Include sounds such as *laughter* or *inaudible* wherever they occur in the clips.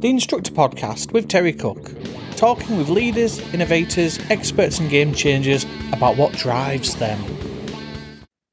the Instructor Podcast with Terry Cook, talking with leaders, innovators, experts, and game changers about what drives them.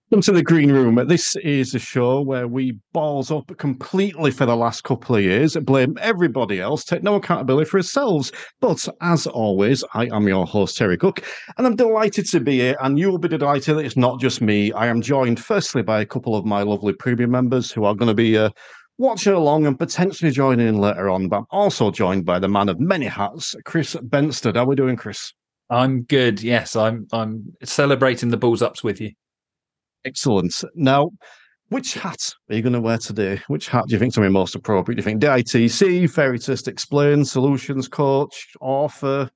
Welcome to the Green Room. This is a show where we balls up completely for the last couple of years, blame everybody else, take no accountability for ourselves. But as always, I am your host, Terry Cook, and I'm delighted to be here. And you'll be delighted that it's not just me. I am joined firstly by a couple of my lovely premium members who are going to be uh, watching along and potentially joining in later on. But I'm also joined by the man of many hats, Chris Bensted. How are we doing, Chris? I'm good. Yes, I'm. I'm celebrating the balls ups with you. Excellent. Now, which hat are you going to wear today? Which hat do you think is going to be most appropriate? Do you think DITC, Fairytist Explain, Solutions Coach, Author?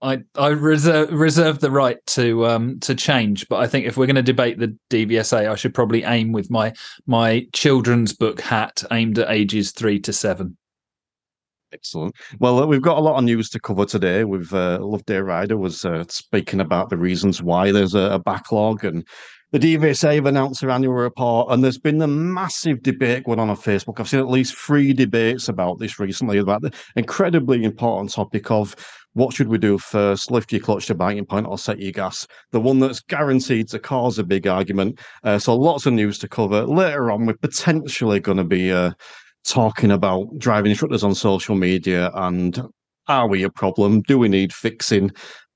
I I reserve reserve the right to um to change, but I think if we're going to debate the DVSA, I should probably aim with my my children's book hat aimed at ages three to seven. Excellent. Well, we've got a lot of news to cover today. We've uh, Loveday Ryder was uh, speaking about the reasons why there's a, a backlog, and the DVSA have announced their annual report, and there's been a massive debate going on on Facebook. I've seen at least three debates about this recently about the incredibly important topic of what should we do first? Lift your clutch to biting point or set your gas? The one that's guaranteed to cause a big argument. Uh, so lots of news to cover. Later on, we're potentially going to be uh, talking about driving instructors on social media and are we a problem? Do we need fixing?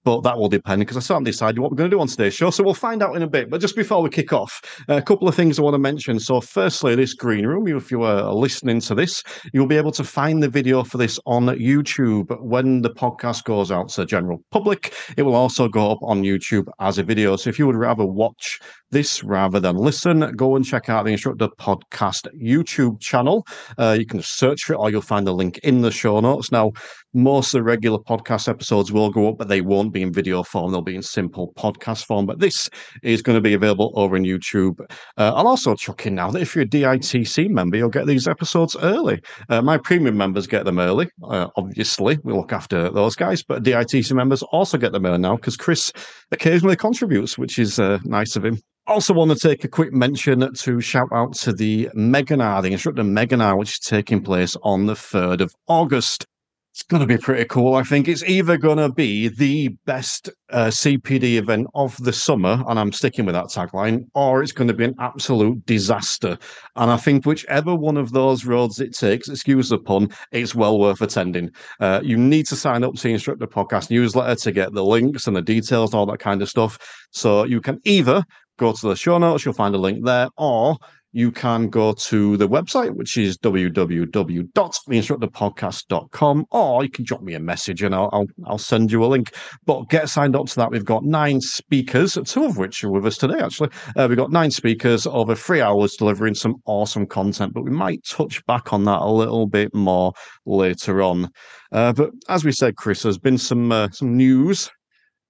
But that will depend because I still haven't decided what we're going to do on today's show. So we'll find out in a bit. But just before we kick off, a couple of things I want to mention. So, firstly, this green room, if you are listening to this, you'll be able to find the video for this on YouTube when the podcast goes out to the general public. It will also go up on YouTube as a video. So, if you would rather watch this rather than listen, go and check out the Instructor Podcast YouTube channel. Uh, you can search for it or you'll find the link in the show notes. Now, most of the regular podcast episodes will go up, but they won't be in video form. They'll be in simple podcast form. But this is going to be available over in YouTube. Uh, I'll also chuck in now that if you're a DITC member, you'll get these episodes early. Uh, my premium members get them early. Uh, obviously, we look after those guys, but DITC members also get them early now because Chris occasionally contributes, which is uh, nice of him. Also, want to take a quick mention to shout out to the Meginar, the instructor Meginar, which is taking place on the 3rd of August it's going to be pretty cool. I think it's either going to be the best uh, CPD event of the summer, and I'm sticking with that tagline, or it's going to be an absolute disaster. And I think whichever one of those roads it takes, excuse the pun, it's well worth attending. Uh, you need to sign up to the Instructor Podcast newsletter to get the links and the details and all that kind of stuff. So you can either go to the show notes, you'll find a link there, or you can go to the website, which is www.theinstructorpodcast.com, or you can drop me a message and I'll, I'll, I'll send you a link. But get signed up to that. We've got nine speakers, two of which are with us today, actually. Uh, we've got nine speakers over three hours delivering some awesome content, but we might touch back on that a little bit more later on. Uh, but as we said, Chris, there's been some uh, some news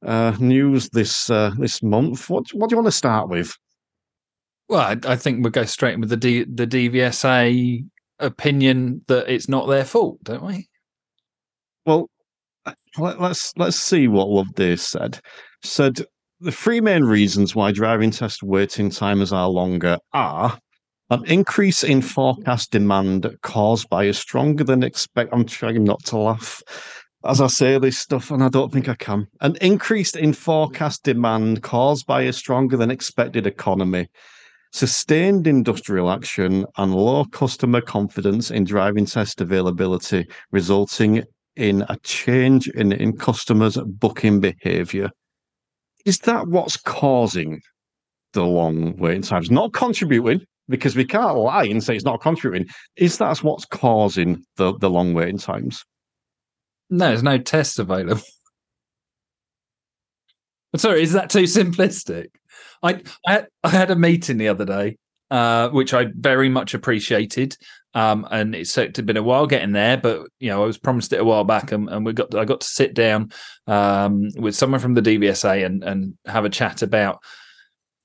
uh, news this uh, this month. What what do you want to start with? Well, I, I think we'll go straight with the D, the DVSA opinion that it's not their fault, don't we? Well, let, us let's see what Love Loveday said. Said the three main reasons why driving test waiting times are longer are an increase in forecast demand caused by a stronger than expect. I'm trying not to laugh as I say this stuff, and I don't think I can. An increase in forecast demand caused by a stronger than expected economy sustained industrial action and low customer confidence in driving test availability, resulting in a change in, in customers' booking behavior. Is that what's causing the long waiting times? Not contributing, because we can't lie and say it's not contributing. Is that what's causing the, the long waiting times? No, there's no tests available. *laughs* Sorry, is that too simplistic? I, I, I had a meeting the other day, uh, which I very much appreciated. Um, and it's, it's been a while getting there, but you know I was promised it a while back, and, and we got I got to sit down um, with someone from the DVSA and and have a chat about.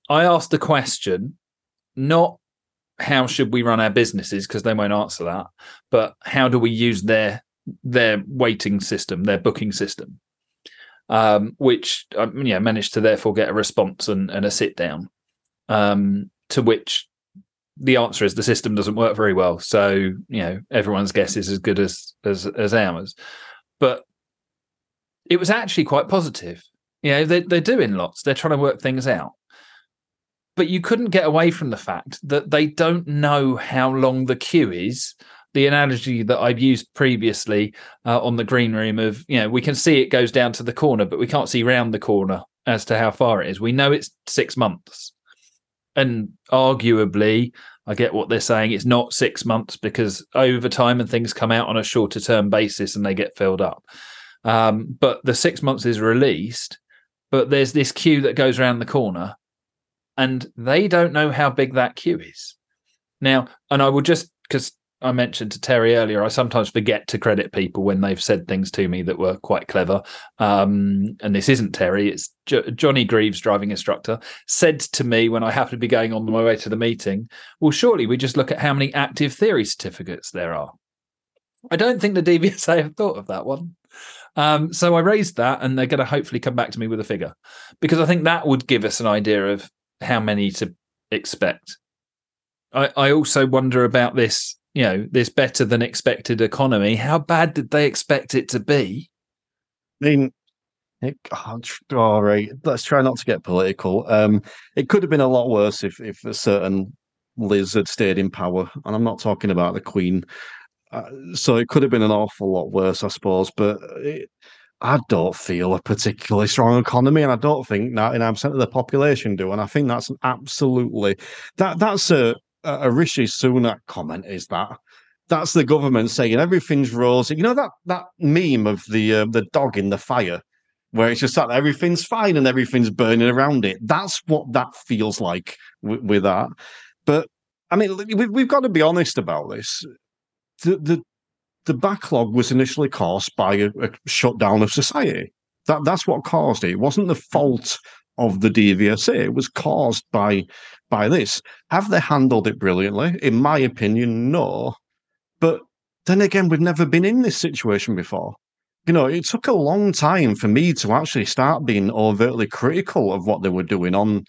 I asked the question, not how should we run our businesses because they won't answer that, but how do we use their their waiting system, their booking system um, which um, yeah managed to therefore get a response and, and a sit down. Um, to which the answer is the system doesn't work very well. So you know everyone's guess is as good as as as ours. But it was actually quite positive. You know they they're doing lots. They're trying to work things out. But you couldn't get away from the fact that they don't know how long the queue is the analogy that I've used previously uh, on the green room of, you know, we can see it goes down to the corner, but we can't see round the corner as to how far it is. We know it's six months. And arguably, I get what they're saying. It's not six months because over time and things come out on a shorter term basis and they get filled up. Um, but the six months is released, but there's this queue that goes around the corner and they don't know how big that queue is. Now, and I will just because I mentioned to Terry earlier, I sometimes forget to credit people when they've said things to me that were quite clever. Um, and this isn't Terry, it's jo- Johnny Greaves, driving instructor, said to me when I happened to be going on my way to the meeting, Well, surely we just look at how many active theory certificates there are. I don't think the DVSA have thought of that one. Um, so I raised that, and they're going to hopefully come back to me with a figure because I think that would give us an idea of how many to expect. I, I also wonder about this you know this better than expected economy how bad did they expect it to be i mean it, oh, right let's try not to get political um it could have been a lot worse if if a certain liz had stayed in power and i'm not talking about the queen uh, so it could have been an awful lot worse i suppose but it, I don't feel a particularly strong economy, and I don't think 99% of the population do. And I think that's absolutely that that's a a Rishi Sunak comment is that that's the government saying everything's rosy. You know that that meme of the uh, the dog in the fire, where it's just that everything's fine and everything's burning around it. That's what that feels like with, that. But I mean, we've, we've got to be honest about this. The the the backlog was initially caused by a, a shutdown of society. That that's what caused it. It wasn't the fault of the DVSA. Was caused by by this. Have they handled it brilliantly? In my opinion, no. But then again, we've never been in this situation before. You know, it took a long time for me to actually start being overtly critical of what they were doing on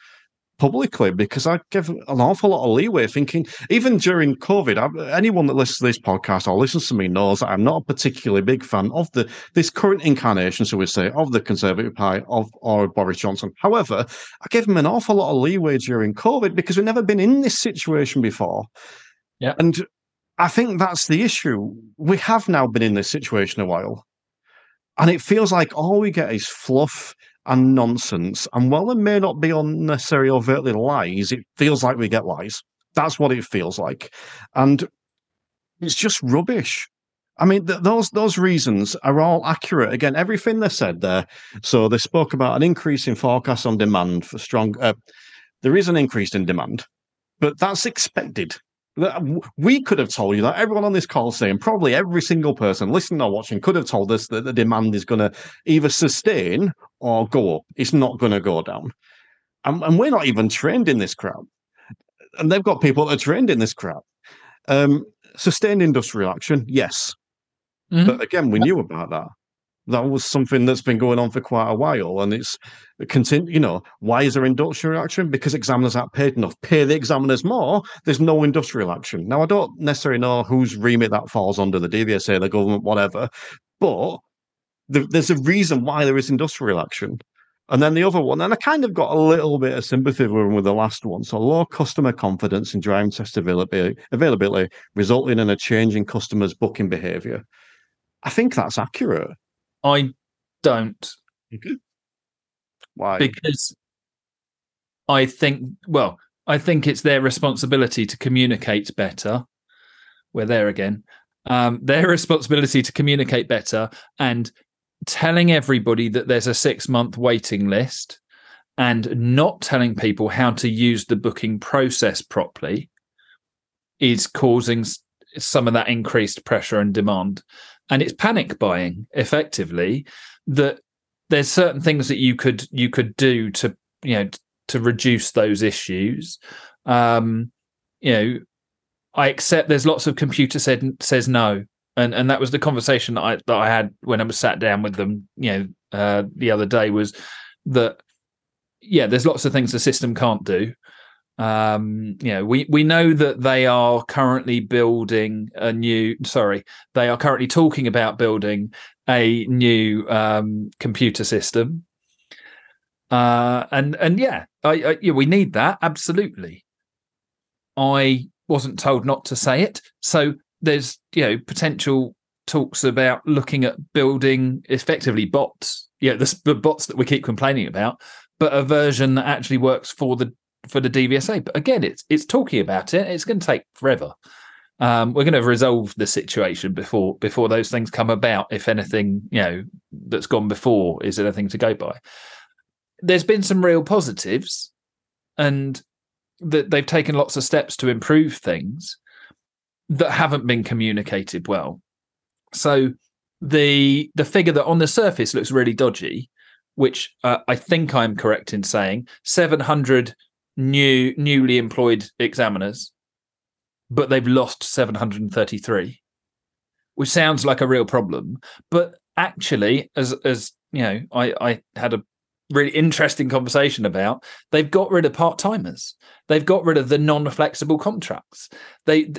publicly because I give an awful lot of leeway thinking, even during COVID, I, anyone that listens to this podcast or listens to me knows that I'm not a particularly big fan of the this current incarnation, so we say, of the Conservative Party of or Boris Johnson. However, I gave him an awful lot of leeway during COVID because we've never been in this situation before. Yeah. And I think that's the issue. We have now been in this situation a while. And it feels like all we get is fluff and nonsense. And while there may not be unnecessary overtly lies, it feels like we get lies. That's what it feels like. And it's just rubbish. I mean, th- those those reasons are all accurate. Again, everything they said there. So they spoke about an increase in forecast on demand for strong. Uh, there is an increase in demand, but that's expected. We could have told you that everyone on this call saying probably every single person listening or watching could have told us that the demand is going to either sustain or go up. It's not going to go down. And, and, we're not even trained in this crap. And they've got people that are trained in this crap. Um, sustained industrial action, yes. Mm-hmm. But again, we knew about that that was something that's been going on for quite a while and it's continue you know why is there industrial action because examiners aren't paid enough pay the examiners more there's no industrial action now i don't necessarily know whose remit that falls under the dvsa the government whatever but the, there's a reason why there is industrial action and then the other one, and I kind of got a little bit of sympathy with the last one. So low customer confidence in driving test availability, availability resulting in a change in customers' booking behaviour. I think that's accurate. I don't. Why? Because I think, well, I think it's their responsibility to communicate better. We're there again. Um, their *laughs* responsibility to communicate better and telling everybody that there's a six month waiting list and not telling people how to use the booking process properly is causing some of that increased pressure and demand and it's panic buying effectively that there's certain things that you could you could do to you know to reduce those issues. Um you know i accept there's lots of computer said says no. And and that was the conversation that i that i had when i was sat down with them you know uh the other day was that yeah there's lots of things the system can't do Um, you know, we we know that they are currently building a new. Sorry, they are currently talking about building a new um, computer system. Uh, and and yeah, I, I, yeah, we need that absolutely. I wasn't told not to say it, so there's you know potential talks about looking at building effectively bots. Yeah, the, the bots that we keep complaining about, but a version that actually works for the for the DVSA. But again, it's it's talking about it. It's going to take forever. Um, we're going to resolve the situation before before those things come about. If anything, you know, that's gone before is anything to go by. There's been some real positives, and that they've taken lots of steps to improve things that haven't been communicated well. So the the figure that on the surface looks really dodgy, which uh, I think I'm correct in saying, 700 new newly employed examiners, but they've lost 733, which sounds like a real problem. But actually, as as you know, I, I had a really interesting conversation about they've got rid of part-timers. They've got rid of the non-flexible contracts. They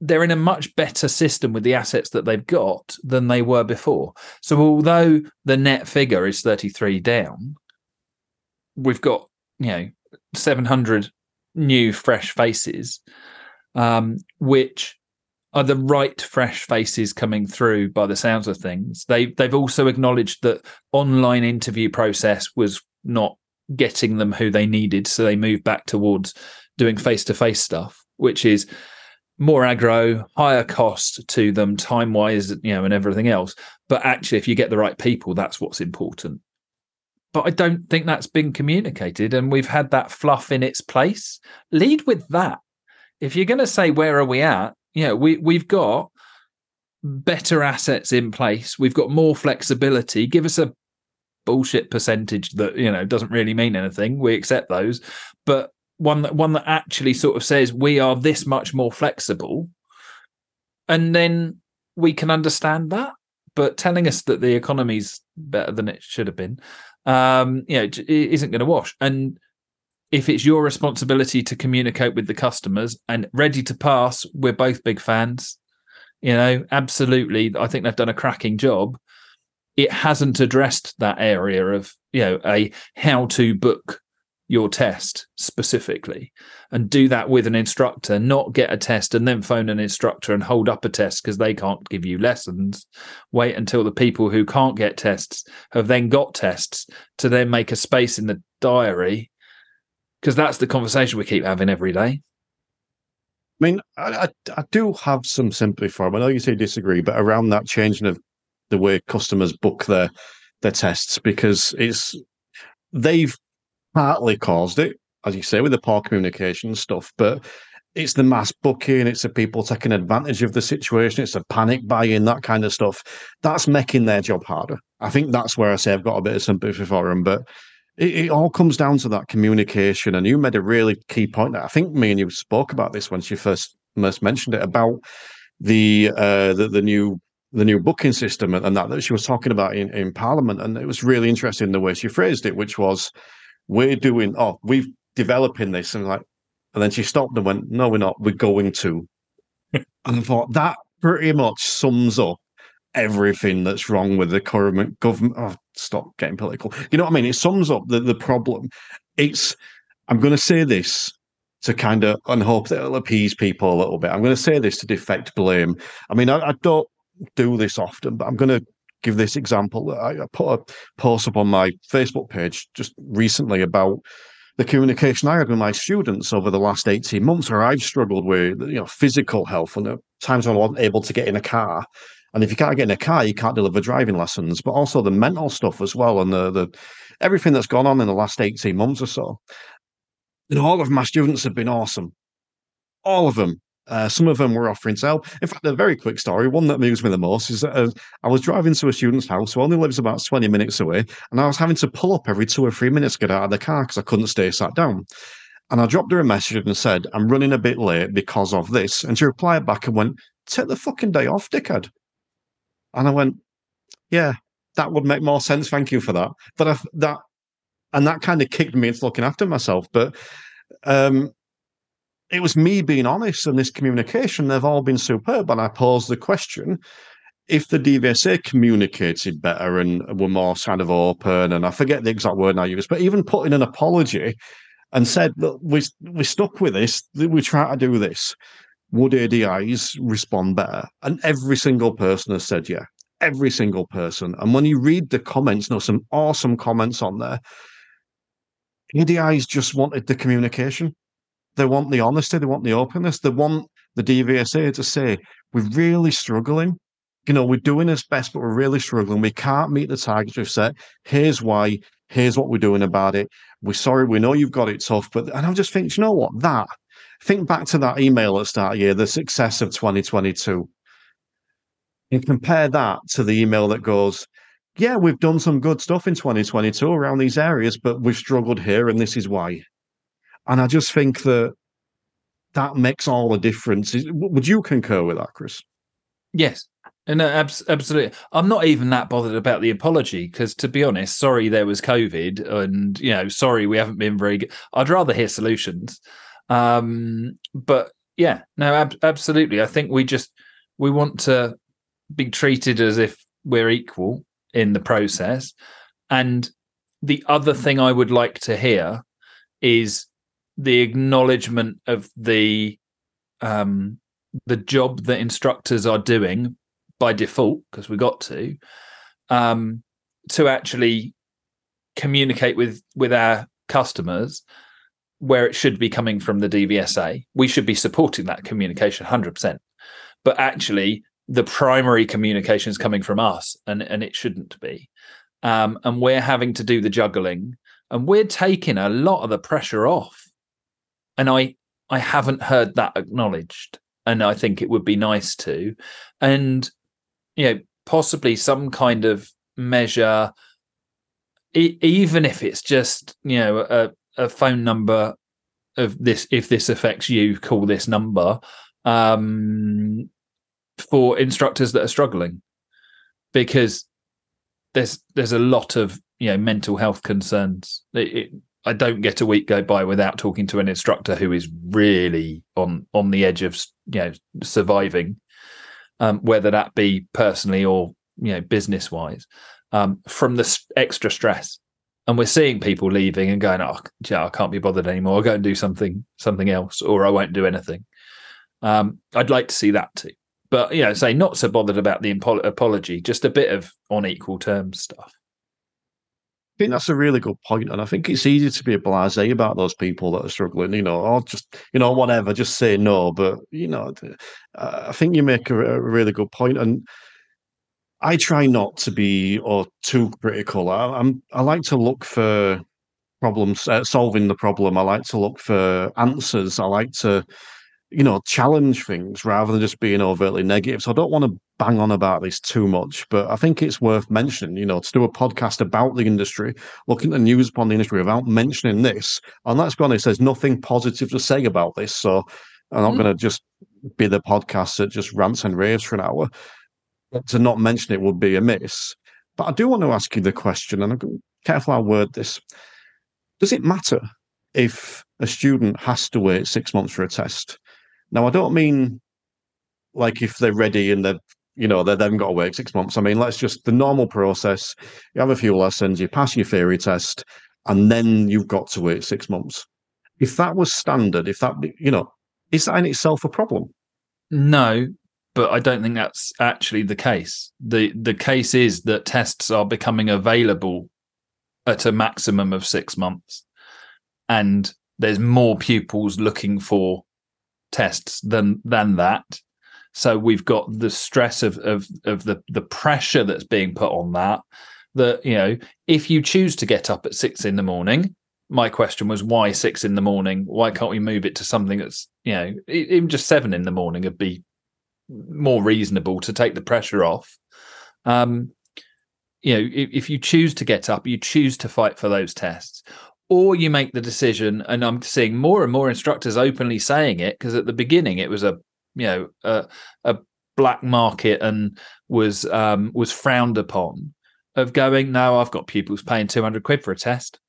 they're in a much better system with the assets that they've got than they were before. So although the net figure is 33 down we've got you know 700 new fresh faces, um, which are the right fresh faces coming through by the sounds of things. They they've also acknowledged that online interview process was not getting them who they needed, so they moved back towards doing face to face stuff, which is more aggro, higher cost to them, time wise, you know, and everything else. But actually, if you get the right people, that's what's important but I don't think that's been communicated. And we've had that fluff in its place. Lead with that. If you're going to say, where are we at? Know, we, we've got better assets in place. We've got more flexibility. Give us a bullshit percentage that, you know, doesn't really mean anything. We accept those. But one that one that actually sort of says we are this much more flexible. And then we can understand that. But telling us that the economy's better than it should have been, um, you know, isn't going to wash. And if it's your responsibility to communicate with the customers and ready to pass, we're both big fans. You know, absolutely. I think they've done a cracking job. It hasn't addressed that area of, you know, a how to book your test specifically and do that with an instructor, not get a test and then phone an instructor and hold up a test because they can't give you lessons. Wait until the people who can't get tests have then got tests to then make a space in the diary because that's the conversation we keep having every day. I mean, I, I, I do have some sympathy for. I know you say disagree, but around that changing of the way customers book their their tests because it's they've partly caused it, as you say, with the poor communication stuff, but it's the mass booking, it's the people taking advantage of the situation, it's the panic buying, that kind of stuff. That's making their job harder. I think that's where I say I've got a bit of sympathy for them, but it, it all comes down to that communication. And you made a really key point that I think me and you spoke about this when you first first mentioned it about the uh the, the new the new booking system and that that she was talking about in, in Parliament. And it was really interesting the way she phrased it, which was we're doing, oh, we've developing this. And like, and then she stopped and went, no, we're not, we're going to. *laughs* and I thought that pretty much sums up everything that's wrong with the current government. Oh, stop getting political. You know what I mean? It sums up the, the problem. It's, I'm going to say this to kind of and hope that it'll appease people a little bit. I'm going to say this to defect blame. I mean, I, I don't do this often, but I'm going to give this example. I put a post up on my Facebook page just recently about the communication I had with my students over the last 18 months where I've struggled with you know physical health and the times when I wasn't able to get in a car. And if you can't get in a car, you can't deliver driving lessons, but also the mental stuff as well and the the everything that's gone on in the last 18 months or so. And all of my students have been awesome. All of them. Uh, some of them were offering to help. In fact, a very quick story, one that amused me the most, is that uh, I was driving to a student's house who only lives about 20 minutes away, and I was having to pull up every two or three minutes to get out of the car because I couldn't stay sat down. And I dropped her a message and said, I'm running a bit late because of this. And she replied back and went, Take the fucking day off, dickhead. And I went, Yeah, that would make more sense. Thank you for that. But I, that, and that kind of kicked me into looking after myself. But um, it was me being honest and this communication. They've all been superb. And I posed the question if the DVSA communicated better and were more kind of open, and I forget the exact word I used, but even put in an apology and said, look, we, we stuck with this, we try to do this, would ADIs respond better? And every single person has said, yeah, every single person. And when you read the comments, know, some awesome comments on there, ADIs just wanted the communication. They want the honesty, they want the openness, they want the DVSA to say, we're really struggling you know, we're doing this best, but we're really struggling. We can't meet the targets we've set. Here's why. Here's what we're doing about it. We're sorry. We know you've got it tough, but and I just think, you know what? That think back to that email at the start of year, the success of 2022, and compare that to the email that goes, "Yeah, we've done some good stuff in 2022 around these areas, but we've struggled here, and this is why." And I just think that that makes all the difference. Would you concur with that, Chris? Yes, and uh, absolutely, I'm not even that bothered about the apology because, to be honest, sorry there was COVID, and you know, sorry we haven't been very good. I'd rather hear solutions. Um, but yeah, no, ab- absolutely. I think we just we want to be treated as if we're equal in the process. And the other thing I would like to hear is the acknowledgement of the um, the job that instructors are doing by default because we got to um, to actually communicate with with our customers where it should be coming from the DVSA. We should be supporting that communication 100%. But actually, the primary communication is coming from us, and, and it shouldn't be. Um, and we're having to do the juggling, and we're taking a lot of the pressure off. And I I haven't heard that acknowledged, and I think it would be nice to. And you know, possibly some kind of measure, e- even if it's just you know a, a phone number of this. If this affects you, call this number um, for instructors that are struggling, because there's there's a lot of you know mental health concerns. It, it, I don't get a week go by without talking to an instructor who is really on on the edge of you know surviving um, whether that be personally or you know business wise, um, from the extra stress. And we're seeing people leaving and going, "Oh, yeah, I can't be bothered anymore. I'll go and do something something else, or I won't do anything." Um, I'd like to see that too, but you know, say not so bothered about the apology, just a bit of on equal terms stuff. I think that's a really good point, and I think it's easy to be a blasé about those people that are struggling. You know, or just you know whatever, just say no. But you know, I think you make a, a really good point, and I try not to be or too critical. I, am I like to look for problems, uh, solving the problem. I like to look for answers. I like to you know, challenge things rather than just being overtly negative. So I don't want to bang on about this too much, but I think it's worth mentioning, you know, to do a podcast about the industry, looking at the news upon the industry without mentioning this. And let's be honest, there's nothing positive to say about this. So I'm not mm. going to just be the podcast that just rants and raves for an hour. But to not mention it would be amiss. But I do want to ask you the question, and I'm careful how I word this. Does it matter if a student has to wait six months for a test? Now, I don't mean like if they're ready and they've you know they then got to wait six months. I mean, let's just the normal process. You have a few lessons, you pass your theory test, and then you've got to wait six months. If that was standard, if that you know, is that in itself a problem? No, but I don't think that's actually the case. the The case is that tests are becoming available at a maximum of six months, and there's more pupils looking for tests than than that. So we've got the stress of of of the the pressure that's being put on that. That you know, if you choose to get up at six in the morning, my question was why six in the morning? Why can't we move it to something that's you know even just seven in the morning would be more reasonable to take the pressure off. Um, you know, if, if you choose to get up, you choose to fight for those tests or you make the decision and i'm seeing more and more instructors openly saying it because at the beginning it was a you know a, a black market and was um was frowned upon of going no i've got pupils paying 200 quid for a test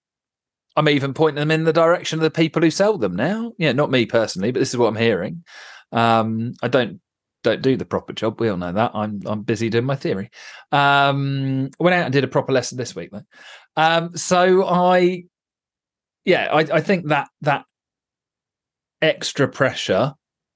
I'm even pointing them in the direction of the people who sell them now. Yeah, not me personally, but this is what I'm hearing. Um, I don't don't do the proper job. We all know that. I'm I'm busy doing my theory. Um, went out and did a proper lesson this week though. Um, so I, yeah, I, I think that that extra pressure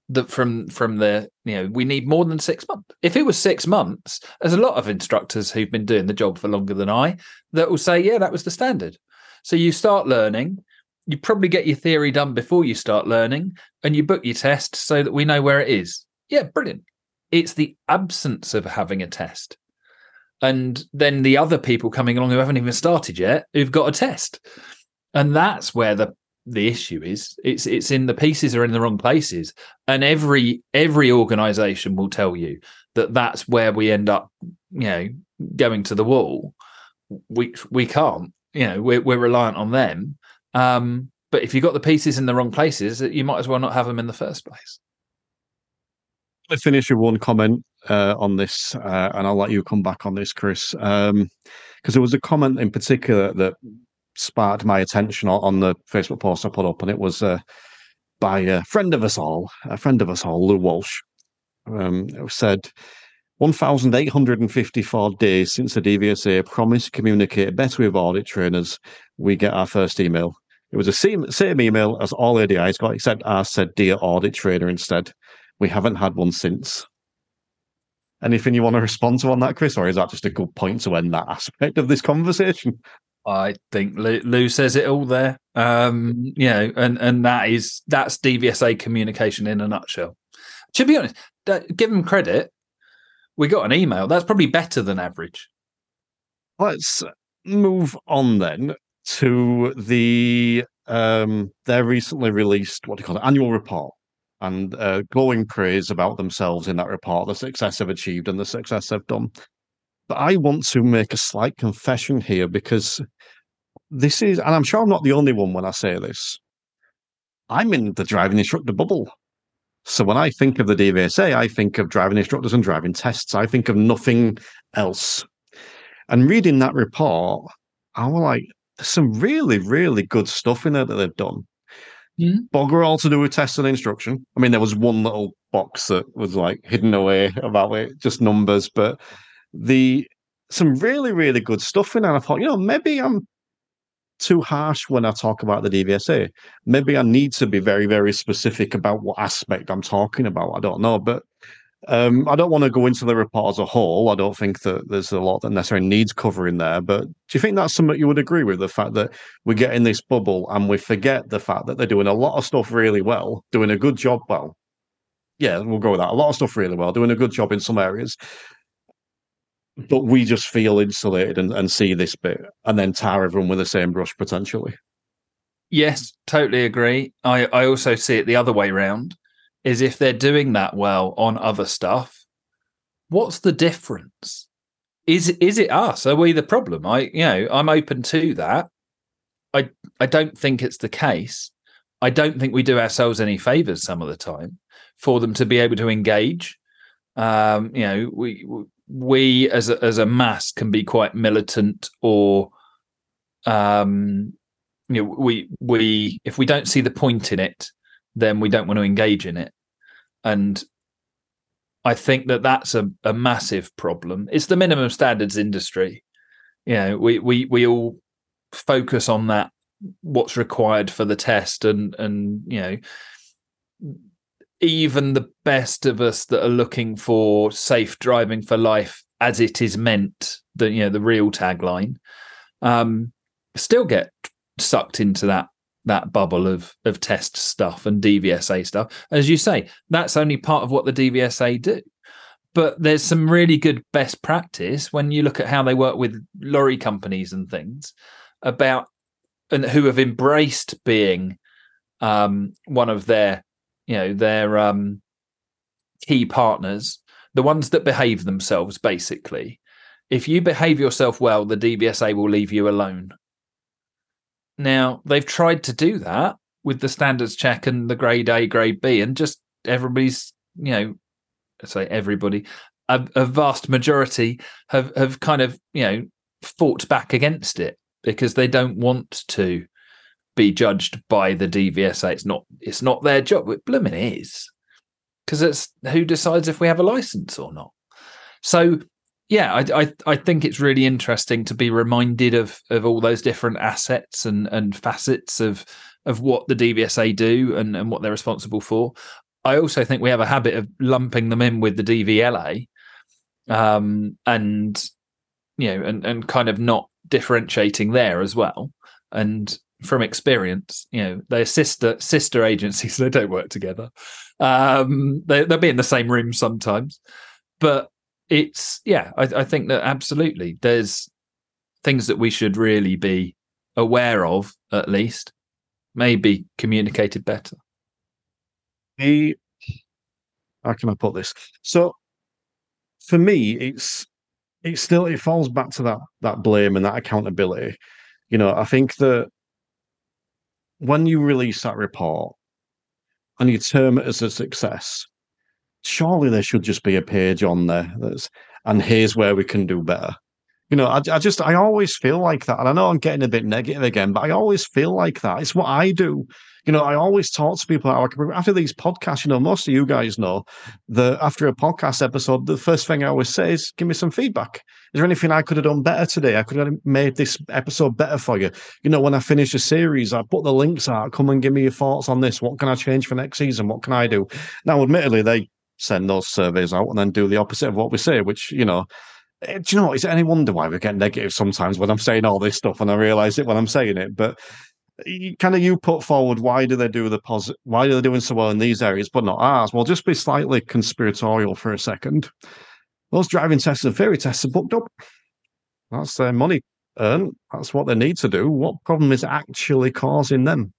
that from from the you know we need more than six months. If it was six months, there's a lot of instructors who've been doing the job for longer than I that will say, yeah, that was the standard. So you start learning. You probably get your theory done before you start learning, and you book your test so that we know where it is. Yeah, brilliant. It's the absence of having a test. And then the other people coming along who haven't even started yet, who've got a test. And that's where the the issue is. It's it's in the pieces are in the wrong places. And every every organization will tell you that that's where we end up, you know, going to the wall. We we can't, you know, we're we're reliant on them. Um, but if you've got the pieces in the wrong places, you might as well not have them in the first place. I finish with one comment uh, on this, uh, and I'll let you come back on this, Chris, because um, there was a comment in particular that sparked my attention on the Facebook post I put up, and it was uh, by a friend of us all, a friend of us all, Lou Walsh. Um, said, 1,854 days since the DVSA promised to communicate better with ORDIT trainers, we get our first email. It was the same, same email as all ADIs got, except ours said Dear ORDIT Trainer instead. We haven't had one since. Anything you want to respond to on that, Chris, or is that just a good point to end that aspect of this conversation? I think Lou, says it all there. Um, you know, and and that is that's DVSA communication in a nutshell. To be honest, give them credit. We got an email. That's probably better than average. Let's move on then to the um their recently released what do you call it annual report and uh, glowing praise about themselves in that report, the success they've achieved and the success they've done. But I want to make a slight confession here because this is, and I'm sure I'm not the only one when I say this. I'm in the driving instructor bubble. So when I think of the DVSA, I think of driving instructors and driving tests. I think of nothing else. And reading that report, I was like, there's some really, really good stuff in there that they've done. Mm-hmm. Bugger all to do with test and instruction. I mean, there was one little box that was like hidden away about it, just numbers, but the some really, really good stuff in there. I thought, you know, maybe I'm too harsh when I talk about the DVSA. Maybe I need to be very, very specific about what aspect I'm talking about. I don't know, but um, I don't want to go into the report as a whole. I don't think that there's a lot that necessarily needs covering there. But do you think that's something you would agree with? The fact that we get in this bubble and we forget the fact that they're doing a lot of stuff really well, doing a good job. Well, yeah, we'll go with that. A lot of stuff really well, doing a good job in some areas. But we just feel insulated and, and see this bit and then tar everyone with the same brush potentially. Yes, totally agree. I, I also see it the other way round is if they're doing that well on other stuff, what's the difference? Is is it us? Are we the problem? I you know I'm open to that. I I don't think it's the case. I don't think we do ourselves any favors some of the time for them to be able to engage. Um, you know, we we as a, as a mass can be quite militant or um you know we we if we don't see the point in it then we don't want to engage in it. And I think that that's a, a massive problem. It's the minimum standards industry. You know, we we we all focus on that what's required for the test and and you know even the best of us that are looking for safe driving for life as it is meant the you know the real tagline um still get sucked into that that bubble of of test stuff and DVSA stuff. As you say, that's only part of what the DVSA do. But there's some really good best practice when you look at how they work with lorry companies and things about and who have embraced being um, one of their you know their um, key partners, the ones that behave themselves basically. If you behave yourself well, the DVSA will leave you alone now they've tried to do that with the standards check and the grade A, grade B, and just everybody's, you know, I say everybody, a, a vast majority have have kind of, you know, fought back against it because they don't want to be judged by the DVSA. It's not it's not their job. But blooming is because it's who decides if we have a license or not. So yeah, I, I, I think it's really interesting to be reminded of of all those different assets and and facets of of what the DVSA do and and what they're responsible for. I also think we have a habit of lumping them in with the DVLA, um, and you know, and and kind of not differentiating there as well. And from experience, you know, they're sister sister agencies. *laughs* They don't work together. Um, they, they'll be in the same room sometimes, but it's yeah. I, I think that absolutely there's things that we should really be aware of, at least, maybe communicated better. The how can I put this? So for me, it's it still it falls back to that that blame and that accountability. You know, I think that when you release that report and you term it as a success, surely there should just be a page on there that's and here's where we can do better. You know, I, I just I always feel like that, and I know I'm getting a bit negative again, but I always feel like that. It's what I do. You know, I always talk to people after these podcasts. You know, most of you guys know that after a podcast episode, the first thing I always say is, "Give me some feedback. Is there anything I could have done better today? I could have made this episode better for you." You know, when I finish a series, I put the links out. Come and give me your thoughts on this. What can I change for next season? What can I do? Now, admittedly, they send those surveys out and then do the opposite of what we say, which you know Eh, do you know what? Is it any wonder why we get negative sometimes when I'm saying all this stuff and I realize it when I'm saying it? But kind of you put forward why do they do the positive? Why are they doing so well in these areas but not ours? Well, just be slightly conspiratorial for a second. Those driving tests and theory tests are booked up. That's their money earned. That's what they need to do. What problem is actually causing them?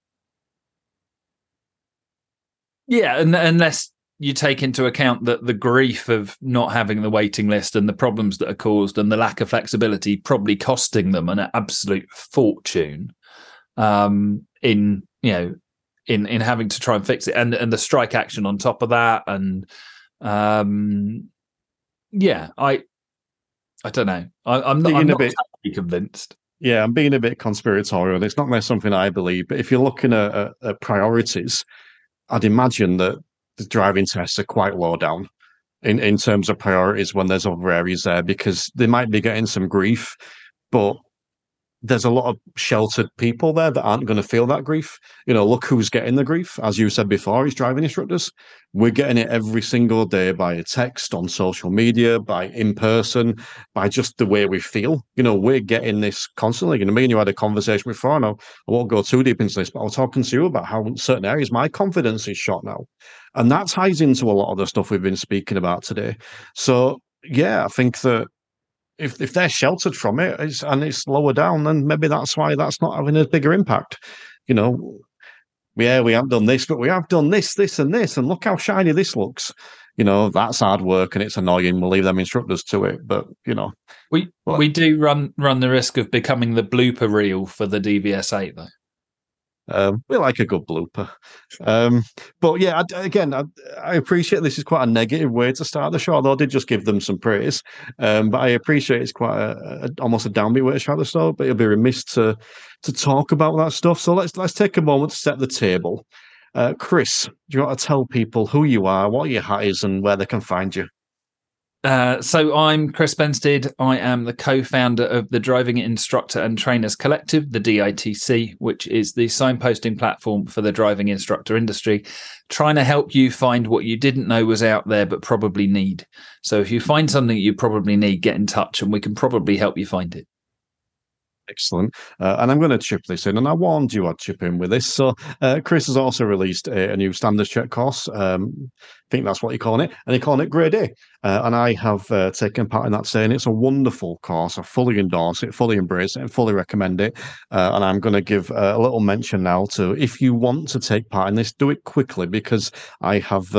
Yeah, and unless you take into account that the grief of not having the waiting list and the problems that are caused and the lack of flexibility probably costing them an absolute fortune um, in you know in in having to try and fix it. And and the strike action on top of that and um yeah i i don't know. I, am not, I'm not bit, convinced. Yeah i'm being a bit conspiratorial. It's not necessarily something i believe but if you're looking at, at, at priorities i'd imagine that driving tests are quite low down in, in terms of priorities when there's other areas there because they might be getting some grief, but there's a lot of sheltered people there that aren't going to feel that grief. You know, look who's getting the grief. As you said before, he's driving instructors. We're getting it every single day by a text, on social media, by in person, by just the way we feel. You know, we're getting this constantly. You know, me and you had a conversation before, and I won't go too deep into this, but I was talking to you about how in certain areas my confidence is shot now. And that ties into a lot of the stuff we've been speaking about today. So, yeah, I think that if if they're sheltered from it it's, and it's lower down, then maybe that's why that's not having a bigger impact. You know, yeah, we haven't done this, but we have done this, this, and this, and look how shiny this looks. You know, that's hard work and it's annoying. We'll leave them instructors to it, but you know, we we do run run the risk of becoming the blooper reel for the DVSA though. Um, we like a good blooper. Um, but yeah, I, again, I, I, appreciate this is quite a negative way to start the show, although I did just give them some praise. Um, but I appreciate it's quite a, a, almost a downbeat way to start the show, but it'll be remiss to to talk about that stuff. So let's let's take a moment to set the table. Uh, Chris, do you want to tell people who you are, what your hat is, and where they can find you? Uh, so I'm Chris Bensted. I am the co-founder of the Driving Instructor and Trainers Collective, the DITC, which is the signposting platform for the driving instructor industry, trying to help you find what you didn't know was out there but probably need. So if you find something you probably need, get in touch and we can probably help you find it. Excellent. Uh, and I'm going to chip this in, and I warned you I'd chip in with this. So, uh, Chris has also released a, a, new standards check course. Um, I think that's what you're calling it, and you're calling it Grade A. Uh, and I have uh, taken part in that, saying it's a wonderful course. I fully endorse it, fully embrace it, and fully recommend it. Uh, and I'm going to give a little mention now to if you want to take part in this, do it quickly because I have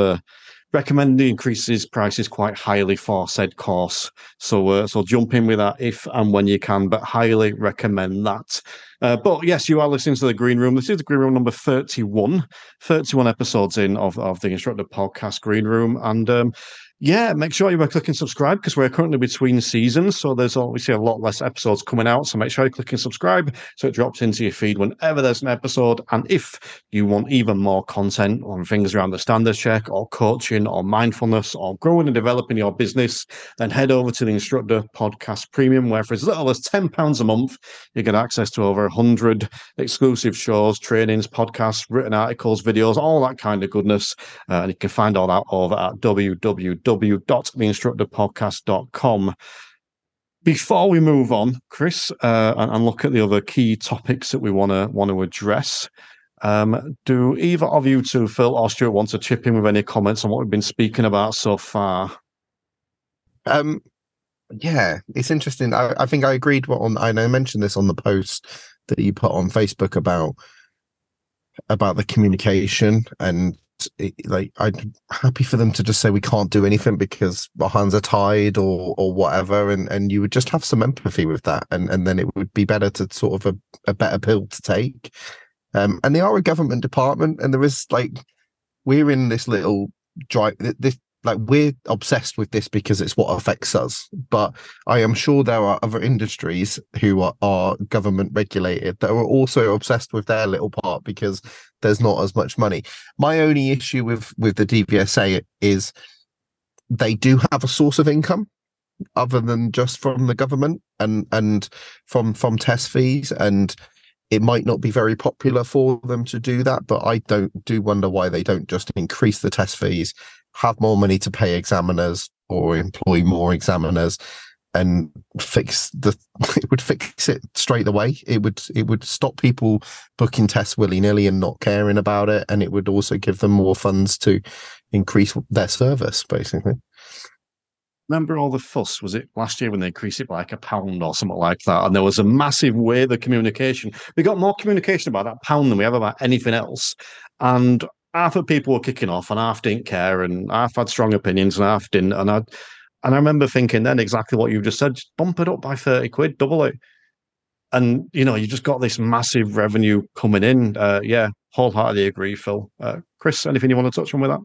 recommend the increases prices quite highly for said course. So uh, so jump in with that if and when you can, but highly recommend that. Uh, but yes, you are listening to the Green Room. This is the Green Room number 31, 31 episodes in of, of the Instructor Podcast Green Room. And um, yeah, make sure you are clicking subscribe because we're currently between seasons. So there's obviously a lot less episodes coming out. So make sure you're clicking subscribe so it drops into your feed whenever there's an episode. And if you want even more content on things around the standards check or coaching or mindfulness or growing and developing your business, then head over to the Instructor Podcast Premium, where for as little as £10 a month, you get access to over 100 exclusive shows, trainings, podcasts, written articles, videos, all that kind of goodness. Uh, and you can find all that over at www www.theinstructorpodcast.com. Before we move on, Chris, uh, and, and, look at the other key topics that we want to want to address, um, do either of you two, Phil or Stuart, want to chip in with any comments on what we've been speaking about so far? Um, yeah, it's interesting. I, I think I agreed what on. I know I mentioned this on the post that you put on Facebook about about the communication and like I'm happy for them to just say we can't do anything because our hands are tied or or whatever, and and you would just have some empathy with that, and and then it would be better to sort of a, a better pill to take. Um, and they are a government department, and there is like we're in this little dry this like we're obsessed with this because it's what affects us but i am sure there are other industries who are, are, government regulated that are also obsessed with their little part because there's not as much money. My only issue with with the dvsa is they do have a source of income other than just from the government and and from from test fees and it might not be very popular for them to do that but i don't do wonder why they don't just increase the test fees have more money to pay examiners or employ more examiners and fix the *laughs* it would fix it straight away. It would it would stop people booking tests willy-nilly and not caring about it and it would also give them more funds to increase their service basically. Remember all the fuss? Was it last year when they increased it by like a pound or something like that? And there was a massive wave of communication. We got more communication about that pound than we have about anything else. And half of people were kicking off and half didn't care and half had strong opinions and half didn't. And I and I remember thinking then exactly what you've just said, just bump it up by 30 quid, double it. And you know, you just got this massive revenue coming in. Uh, yeah, wholeheartedly agree, Phil. Uh, Chris, anything you want to touch on with that?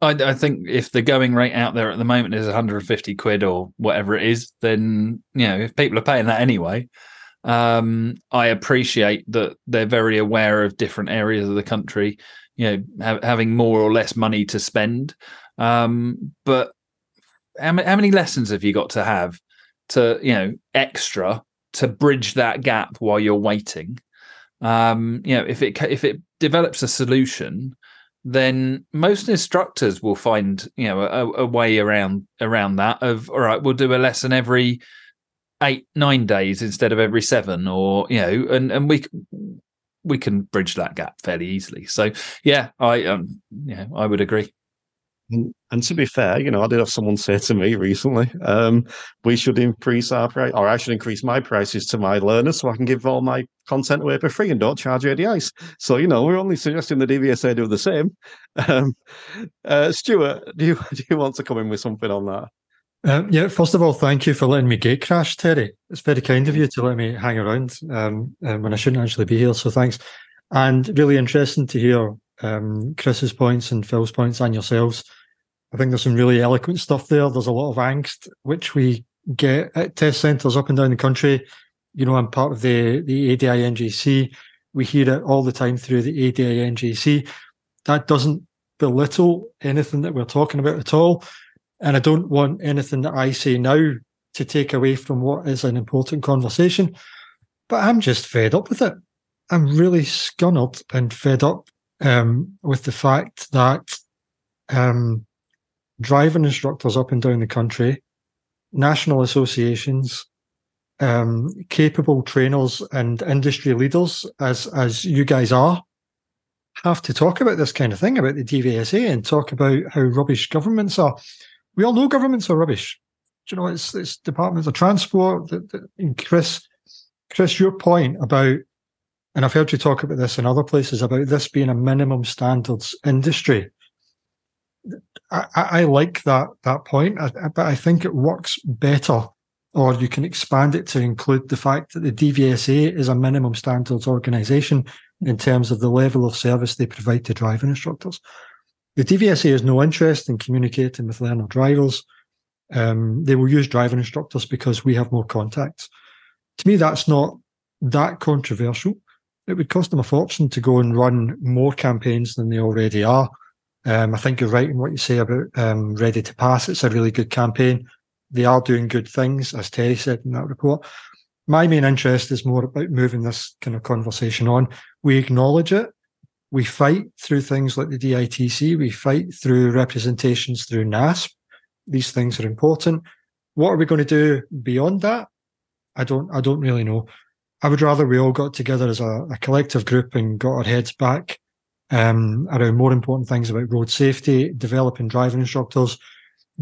I, I, think if the going rate out there at the moment is 150 quid or whatever it is, then you know if people are paying that anyway, um, I appreciate that they're very aware of different areas of the country you know ha- having more or less money to spend. Um, but how, how many lessons have you got to have to you know extra to bridge that gap while you're waiting? Um, you know if it if it develops a solution then most instructors will find you know a, a, way around around that of all right we'll do a lesson every eight nine days instead of every seven or you know and and we we can bridge that gap fairly easily. So yeah, I um yeah, I would agree. And, and, to be fair, you know, I did have someone say to me recently, um, we should increase our price, or I should increase my prices to my learners so I can give all my content away for free and don't charge ADIs. So, you know, we're only suggesting the DVSA do the same. Um, uh, Stuart, do you *laughs* do you want to come in with something on that? Um, yeah, first of all, thank you for letting me gate crash, Terry. It's very kind of you to let me hang around um, um, when I shouldn't actually be here. So thanks. And really interesting to hear um, Chris's points and Phil's points and yourselves. I think there's some really eloquent stuff there. There's a lot of angst, which we get at test centres up and down the country. You know, I'm part of the, the ADI NJC. We hear it all the time through the ADI NJC. That doesn't belittle anything that we're talking about at all and I don't want anything that I say now to take away from what is an important conversation. But I'm just fed up with it. I'm really scunnered and fed up um, with the fact that um, driving instructors up and down the country, national associations, um, capable trainers and industry leaders, as as you guys are, have to talk about this kind of thing about the DVSA and talk about how rubbish governments are we all know governments are rubbish. Do you know, it's, it's departments of transport. and Chris, Chris, your point about, and I've heard you talk about this in other places about this being a minimum standards industry. I, I like that that point, but I think it works better, or you can expand it to include the fact that the DVSA is a minimum standards organisation in terms of the level of service they provide to driving instructors The DVSA has no interest in communicating with learner drivers. Um, they will use driving instructors because we have more contacts. To me, that's not that controversial. It would cost them a fortune to go and run more campaigns than they already are. Um, I think you're right in what you say about um, Ready to Pass. It's a really good campaign. They are doing good things, as Terry said in that report. My main interest is more about moving this kind of conversation on. We acknowledge it. We fight through things like the DITC. We fight through representations through NASP. These things are important. What are we going to do beyond that? I don't. I don't really know. I would rather we all got together as a, a collective group and got our heads back um, around more important things about road safety, developing driving instructors,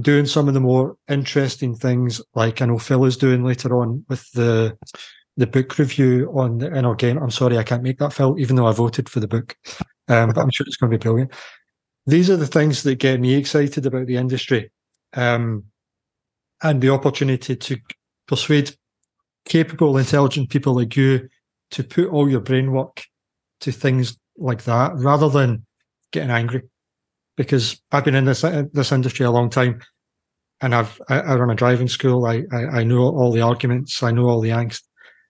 doing some of the more interesting things like I know Phil is doing later on with the the book review on the inner game. I'm sorry I can't make that, Phil, even though I voted for the book. Um, but I'm sure it's going to be brilliant. These are the things that get me excited about the industry. Um, and the opportunity to persuade capable, intelligent people like you to put all your brain work to things like that rather than getting angry. Because I've been in this this industry a long time, and I've I, I run a driving school. I, I, I know all the arguments. I know all the angst,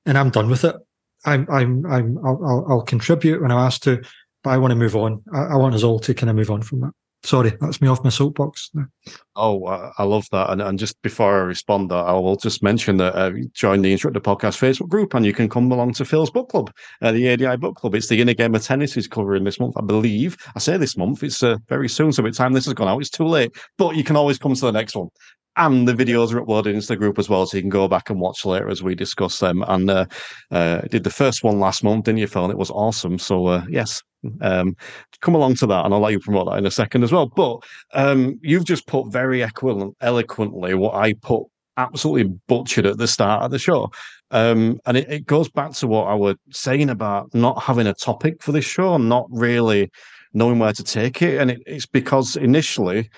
and I'm done with it. I'm I'm I'm I'll, I'll, I'll contribute when I'm asked to, but I want to move on. I, I want us all to kind of move on from that. Sorry, that's me off my soapbox. Oh, I love that. And, and just before I respond, that I will just mention that uh, join the Instructor Podcast Facebook group and you can come along to Phil's book club, uh, the ADI book club. It's the inner game of tennis is covering this month, I believe. I say this month, it's uh, very soon. So by the time this has gone out, it's too late. But you can always come to the next one and the videos are uploaded into the group as well, so you can go back and watch later as we discuss them. And uh, uh, did the first one last month, didn't you, Phil? And it was awesome. So uh, yes, um, come along to that, and I'll let you promote that in a second as well. But um, you've just put very eloquent, eloquently what I put absolutely butchered at the start of the show. Um, and it, it, goes back to what I was saying about not having a topic for this show, not really knowing where to take it. And it, it's because initially,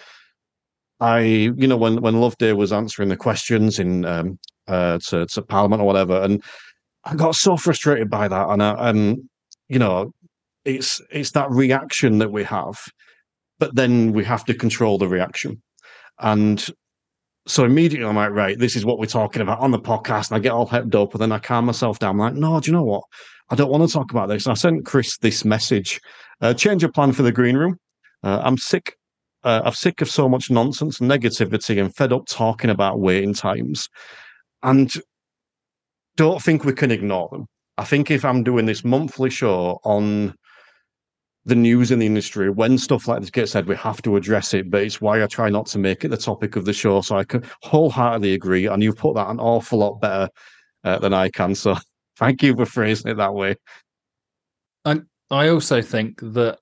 I, you know, when when Loveday was answering the questions in um, uh, to, to Parliament or whatever, and I got so frustrated by that, and I, and you know, it's it's that reaction that we have, but then we have to control the reaction. And so immediately I'm like, right, this is what we're talking about on the podcast. And I get all hyped up, and then I calm myself down. I'm like, no, do you know what? I don't want to talk about this. And I sent Chris this message: uh, change your plan for the green room. Uh, I'm sick. Uh, I'm sick of so much nonsense and negativity, and fed up talking about waiting times. And don't think we can ignore them. I think if I'm doing this monthly show on the news in the industry, when stuff like this gets said, we have to address it. But it's why I try not to make it the topic of the show. So I can wholeheartedly agree. And you've put that an awful lot better uh, than I can. So *laughs* thank you for phrasing it that way. And I also think that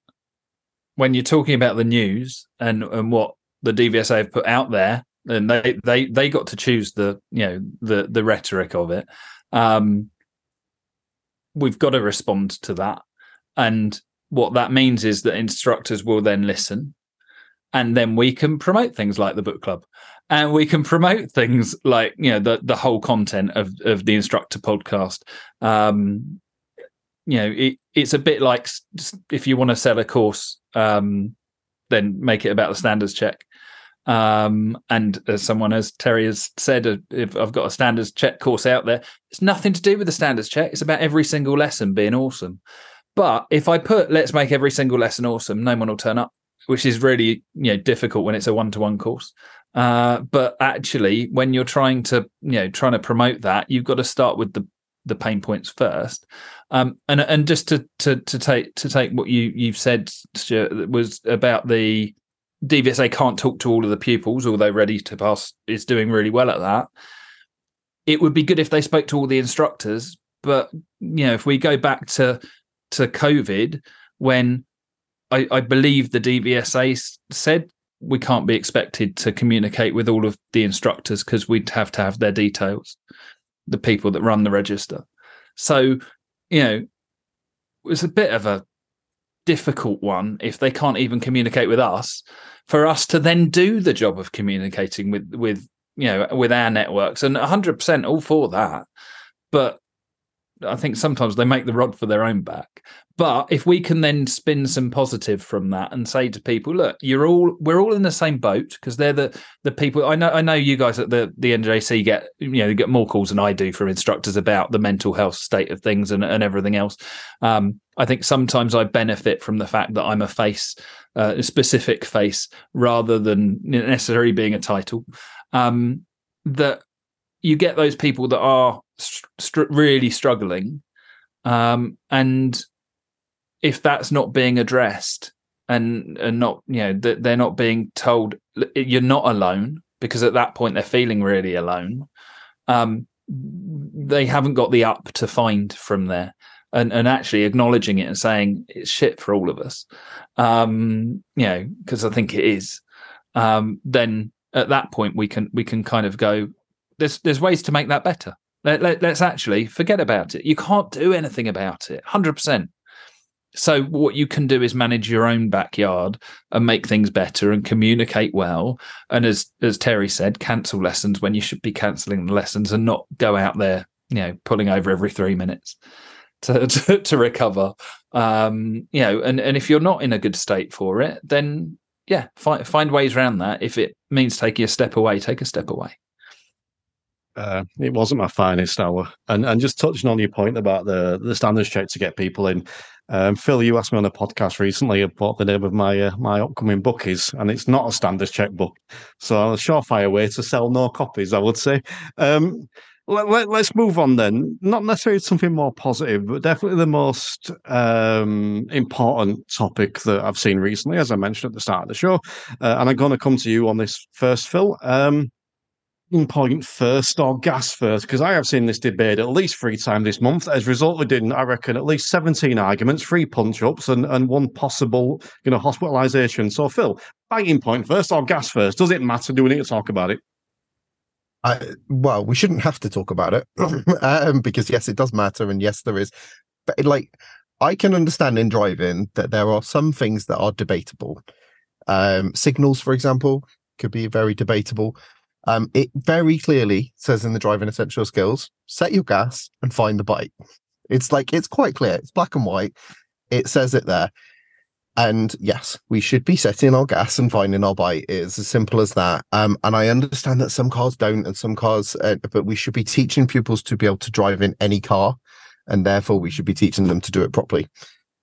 when you're talking about the news and, and what the DVSA have put out there, and they, they, they got to choose the, you know, the, the rhetoric of it. Um, we've got to respond to that. And what that means is that instructors will then listen and then we can promote things like the book club and we can promote things like you know the the whole content of of the instructor podcast um you know it, it's a bit like if you want to sell a course um then make it about the standards check um and as someone as terry has said uh, if i've got a standards check course out there it's nothing to do with the standards check it's about every single lesson being awesome but if I put let's make every single lesson awesome, no one will turn up, which is really you know difficult when it's a one to one course. Uh, but actually, when you're trying to you know trying to promote that, you've got to start with the the pain points first. Um, and and just to to to take to take what you you've said Stuart, was about the DVSA can't talk to all of the pupils, although Ready to Pass is doing really well at that. It would be good if they spoke to all the instructors, but you know, if we go back to to COVID when I, I believe the DVSA said we can't be expected to communicate with all of the instructors because we'd have to have their details, the people that run the register. So, you know, it's a bit of a difficult one if they can't even communicate with us for us to then do the job of communicating with with you know with our networks. And 100% all for that. But I think sometimes they make the rod for their own back. But if we can then spin some positive from that and say to people, look, you're all we're all in the same boat because they're the the people I know I know you guys at the the NJC get you know you get more calls than I do from instructors about the mental health state of things and, and everything else. Um, I think sometimes I benefit from the fact that I'm a face, uh, a specific face, rather than necessarily being a title. Um, that you get those people that are really struggling, um, and if that's not being addressed and and not you know that they're not being told you're not alone because at that point they're feeling really alone um, they haven't got the up to find from there. And and actually acknowledging it and saying it's shit for all of us um, you know because i think it is um, then at that point we can we can kind of go there's there's ways to make that better let, let, let's actually forget about it you can't do anything about it 100% so what you can do is manage your own backyard and make things better and communicate well. And as as Terry said, cancel lessons when you should be cancelling the lessons and not go out there, you know, pulling over every three minutes to *laughs* to, to recover. Um, you know, and and if you're not in a good state for it, then yeah, find find ways around that. If it means taking a step away, take a step away. Uh, it wasn't my finest hour, and and just touching on your point about the the standards check to get people in. Um, Phil, you asked me on a podcast recently about the name of my uh, my upcoming book is, and it's not a standards check book. So a surefire way to sell no copies, I would say. Um, let, us let, move on then. Not necessarily something more positive, but definitely the most um, important topic that I've seen recently, as I mentioned at the start of the show. Uh, and I'm going to come to you on this first, Phil. Um, point first or gas first? Because I have seen this debate at least three times this month. Has resulted in, I reckon, at least 17 arguments, three punch ups, and, and one possible, you know, hospitalisation. So, Phil, banging point first or gas first? Does it matter? Do we need to talk about it? I, well, we shouldn't have to talk about it *clears throat* um, because, yes, it does matter. And yes, there is. But, like, I can understand in driving that there are some things that are debatable. Um, signals, for example, could be very debatable. Um, it very clearly says in the driving essential skills, set your gas and find the bite. It's like it's quite clear. It's black and white. It says it there. And yes, we should be setting our gas and finding our bite. It's as simple as that. Um, and I understand that some cars don't, and some cars, uh, but we should be teaching pupils to be able to drive in any car, and therefore we should be teaching them to do it properly.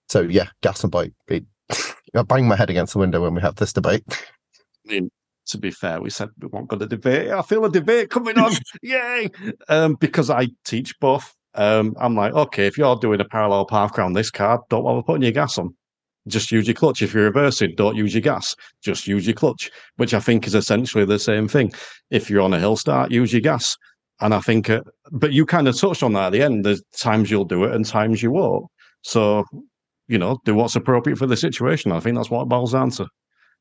So yeah, gas and bite. It, *laughs* I bang my head against the window when we have this debate to be fair, we said we weren't going to debate. I feel a debate coming on. *laughs* Yay! Um, because I teach both. Um, I'm like, okay, if you're doing a parallel path around this car, don't bother putting your gas on. Just use your clutch. If you're reversing, don't use your gas. Just use your clutch, which I think is essentially the same thing. If you're on a hill start, use your gas. And I think, uh, but you kind of touched on that at the end. There's times you'll do it and times you won't. So, you know, do what's appropriate for the situation. I think that's what it boils down to.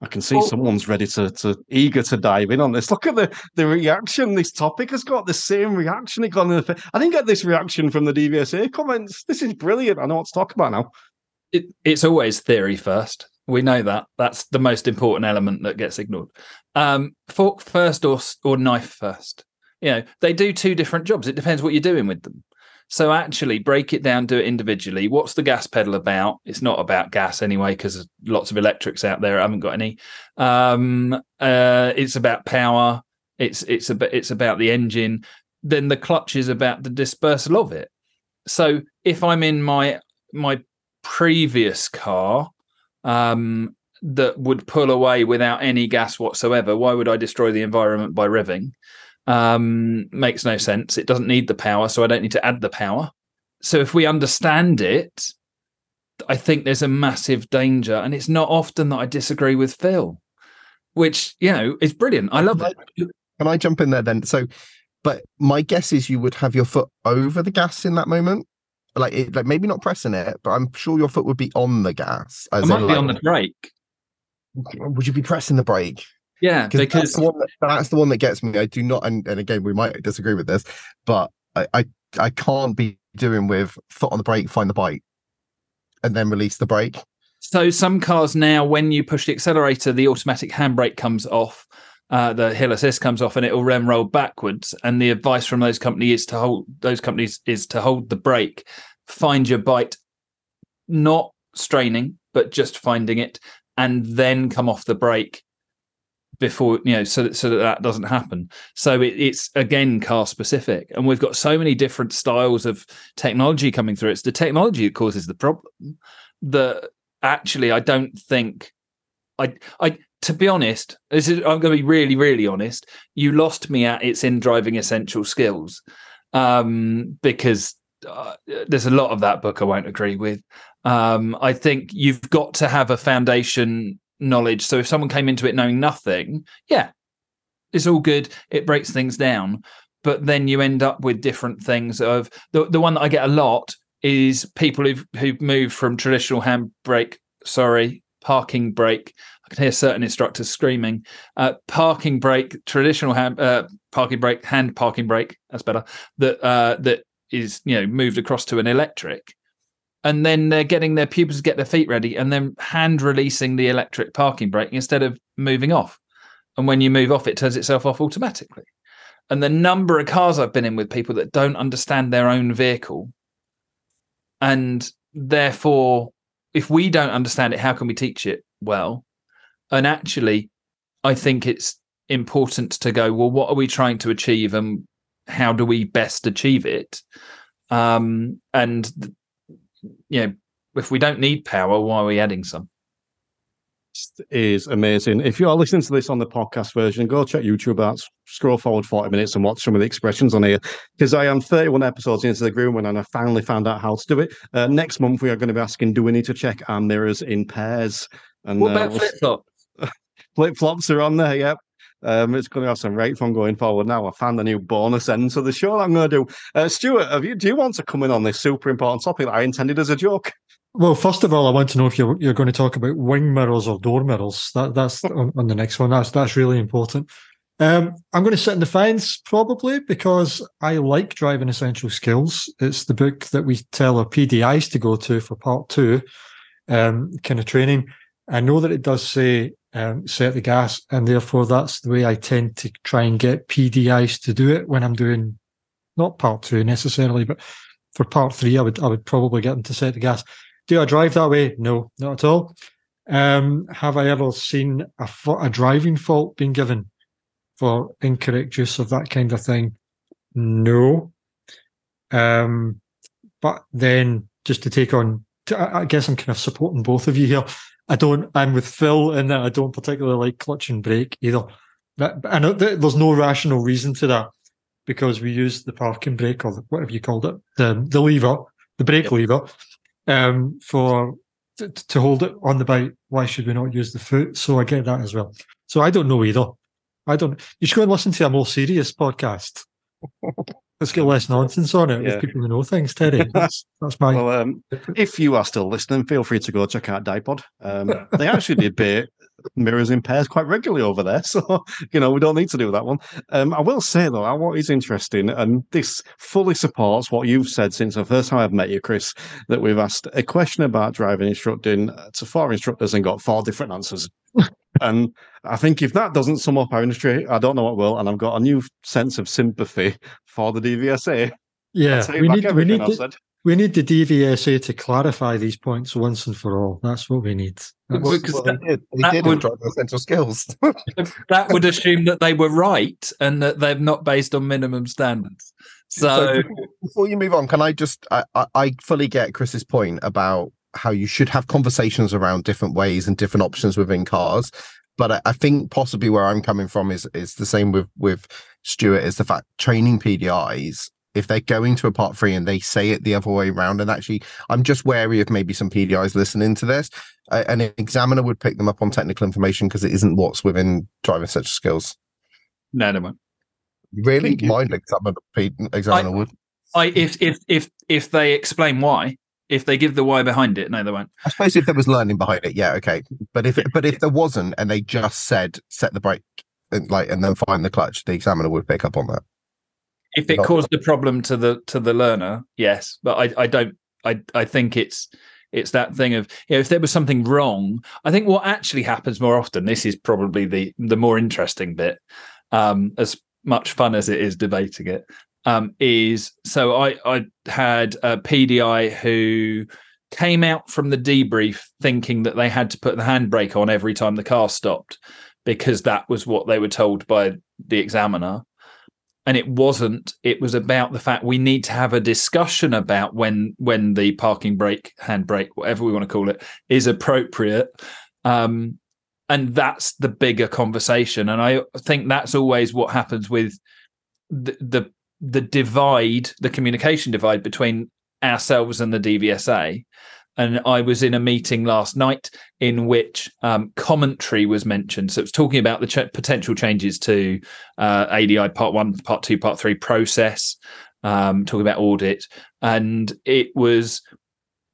I can see someone's ready to, to eager to dive in on this. Look at the, the reaction. This topic has got the same reaction. It got in the, I didn't get this reaction from the DVSA comments. This is brilliant. I know what to talk about now. It, it's always theory first. We know that. That's the most important element that gets ignored. Um, fork first or or knife first. You know, they do two different jobs. It depends what you're doing with them. So actually, break it down, do it individually. What's the gas pedal about? It's not about gas anyway, because lots of electrics out there. I haven't got any. Um, uh, it's about power. It's it's about it's about the engine. Then the clutch is about the dispersal of it. So if I'm in my my previous car um, that would pull away without any gas whatsoever, why would I destroy the environment by revving? Um, makes no sense. It doesn't need the power, so I don't need to add the power. So if we understand it, I think there's a massive danger, and it's not often that I disagree with Phil, which you know is brilliant. I love can it. I, can I jump in there then? So, but my guess is you would have your foot over the gas in that moment, like it, like maybe not pressing it, but I'm sure your foot would be on the gas. I might be like, on the brake. Would you be pressing the brake? Yeah, because that's the, that, that's the, one that gets me. I do not, and, and again, we might disagree with this, but I, I, I can't be doing with foot on the brake, find the bite, and then release the brake. So some cars now, when you push the accelerator, the automatic handbrake comes off. uh, the hill assist comes off and it will rem roll backwards. And the advice from those companies is to hold those companies is to hold the brake, find your bite, not straining, but just finding it, and then come off the brake before you know so that so that, that doesn't happen. So it, it's again car specific. And we've got so many different styles of technology coming through. It's the technology that causes the problem that actually i don't think i i to be honest this is i'm going to be really really honest you lost me at it's in driving essential skills um because uh, there's a lot of that book i won't agree with. Um i think you've got to have a foundation knowledge. So if someone came into it knowing nothing, yeah, it's all good. It breaks things down. But then you end up with different things of the the one that I get a lot is people who've who've moved from traditional handbrake, sorry, parking brake. I can hear certain instructors screaming. Uh, parking brake, traditional hand uh, parking brake, hand parking brake. That's better. That uh, that is you know moved across to an electric and then they're getting their pupils to get their feet ready and then hand releasing the electric parking brake instead of moving off. And when you move off, it turns itself off automatically. And the number of cars I've been in with people that don't understand their own vehicle. And therefore, if we don't understand it, how can we teach it well? And actually, I think it's important to go, well, what are we trying to achieve and how do we best achieve it? Um, and you know, if we don't need power, why are we adding some? Is amazing. If you are listening to this on the podcast version, go check YouTube out, scroll forward 40 minutes and watch some of the expressions on here. Because I am 31 episodes into the Green Room and I finally found out how to do it. Uh, next month, we are going to be asking, do we need to check our mirrors in pairs? And what about uh, flip flops? *laughs* flip flops are on there, yep. Um, it's going to have some right fun going forward now. I found a new bonus end to the show I'm going to do. Uh, Stuart, have you, do you want to come in on this super important topic that I intended as a joke? Well, first of all, I want to know if you're you're going to talk about wing mirrors or door mirrors. That that's *laughs* on, on the next one. That's that's really important. Um, I'm going to sit in the fence probably because I like driving essential skills. It's the book that we tell our PDIs to go to for part two, um, kind of training. I know that it does say um, set the gas, and therefore that's the way I tend to try and get PDIs to do it when I'm doing not part two necessarily, but for part three, I would I would probably get them to set the gas. Do I drive that way? No, not at all. Um, have I ever seen a, a driving fault being given for incorrect use of that kind of thing? No. Um, but then just to take on, I guess I'm kind of supporting both of you here. I don't. I'm with Phil in that I don't particularly like clutch and brake either. That, I know there's no rational reason to that because we use the parking brake or whatever you called it, the the lever, the brake yep. lever, um, for to, to hold it on the bike. Why should we not use the foot? So I get that as well. So I don't know either. I don't. You should go and listen to a more serious podcast. *laughs* Let's get less nonsense on it yeah. with people who know things, Terry. That's, that's my. Well, um, if you are still listening, feel free to go check out Dipod. Um, they actually debate mirrors in pairs quite regularly over there, *laughs* so you know we don't need to do that one. Um, I will say though, what is interesting, and this fully supports what you've said since the first time I've met you, Chris, that we've asked a question about driving instructing to four instructors and got four different answers. And I think if that doesn't sum up our industry, I don't know what will. And I've got a new sense of sympathy for the DVSA. Yeah, we need, we need, the, we need the DVSA to clarify these points once and for all. That's what we need. because well, that, they did, they did would, essential skills. *laughs* that would assume that they were right and that they're not based on minimum standards. So, so before you move on, can I just I, I, I fully get Chris's point about how you should have conversations around different ways and different options within cars. But I, I think possibly where I'm coming from is is the same with with Stuart is the fact training PDIs if they're going to a part three and they say it the other way around and actually i'm just wary of maybe some pdis listening to this uh, an examiner would pick them up on technical information because it isn't what's within driving essential skills. No no won't. Really? Mind examiner, examiner I, would. I if if if if they explain why if they give the why behind it, no, they won't. I suppose if there was learning behind it, yeah, okay. But if but if there wasn't, and they just said set the brake, and like and then find the clutch, the examiner would pick up on that. If it Not caused a problem to the to the learner, yes, but I I don't I I think it's It's that thing of you know, if there was something wrong, I think what actually happens more often. This is probably the the more interesting bit. Um, as much fun as it is debating it, um, is so I I had a PDI who came out from the debrief thinking that they had to put the handbrake on every time the car stopped because that was what they were told by the examiner. And it wasn't it was about the fact we need to have a discussion about when when the parking brake handbrake whatever we want to call it is appropriate. Um, and that's the bigger conversation. And i think that's always what happens with the the, the divide the communication divide between ourselves and the DVSA and I was in a meeting last night in which um, commentary was mentioned. So it was talking about the ch- potential changes to uh, ADI Part One, Part Two, Part Three process. Um, talking about ORDIT, and it was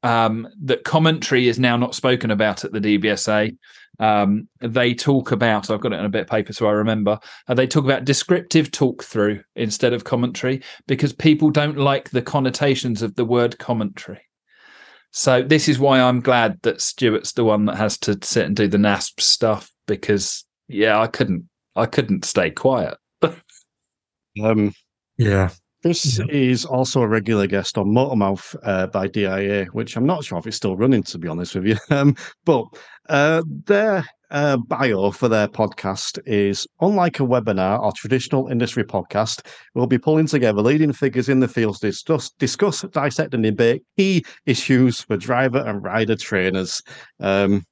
um, that commentary is now not spoken about at the DVSA. Um, they talk about, I've got it in a bit of paper so I remember, uh, they talk about descriptive talk through instead of commentary because people don't like the connotations of the word commentary. So this is why I'm glad that Stuart's the one that has to sit and do the NASP stuff because yeah, I couldn't I couldn't stay quiet. *laughs* um yeah. This is also a regular guest on Motormouth uh, by DIA, which I'm not sure if it's still running, to be honest with you. *laughs* Um, but uh, their uh, bio for their podcast is unlike a webinar or traditional industry podcast, we'll be pulling together leading figures in the field to discuss, discuss dissect, and debate key issues for driver and rider trainers. Um,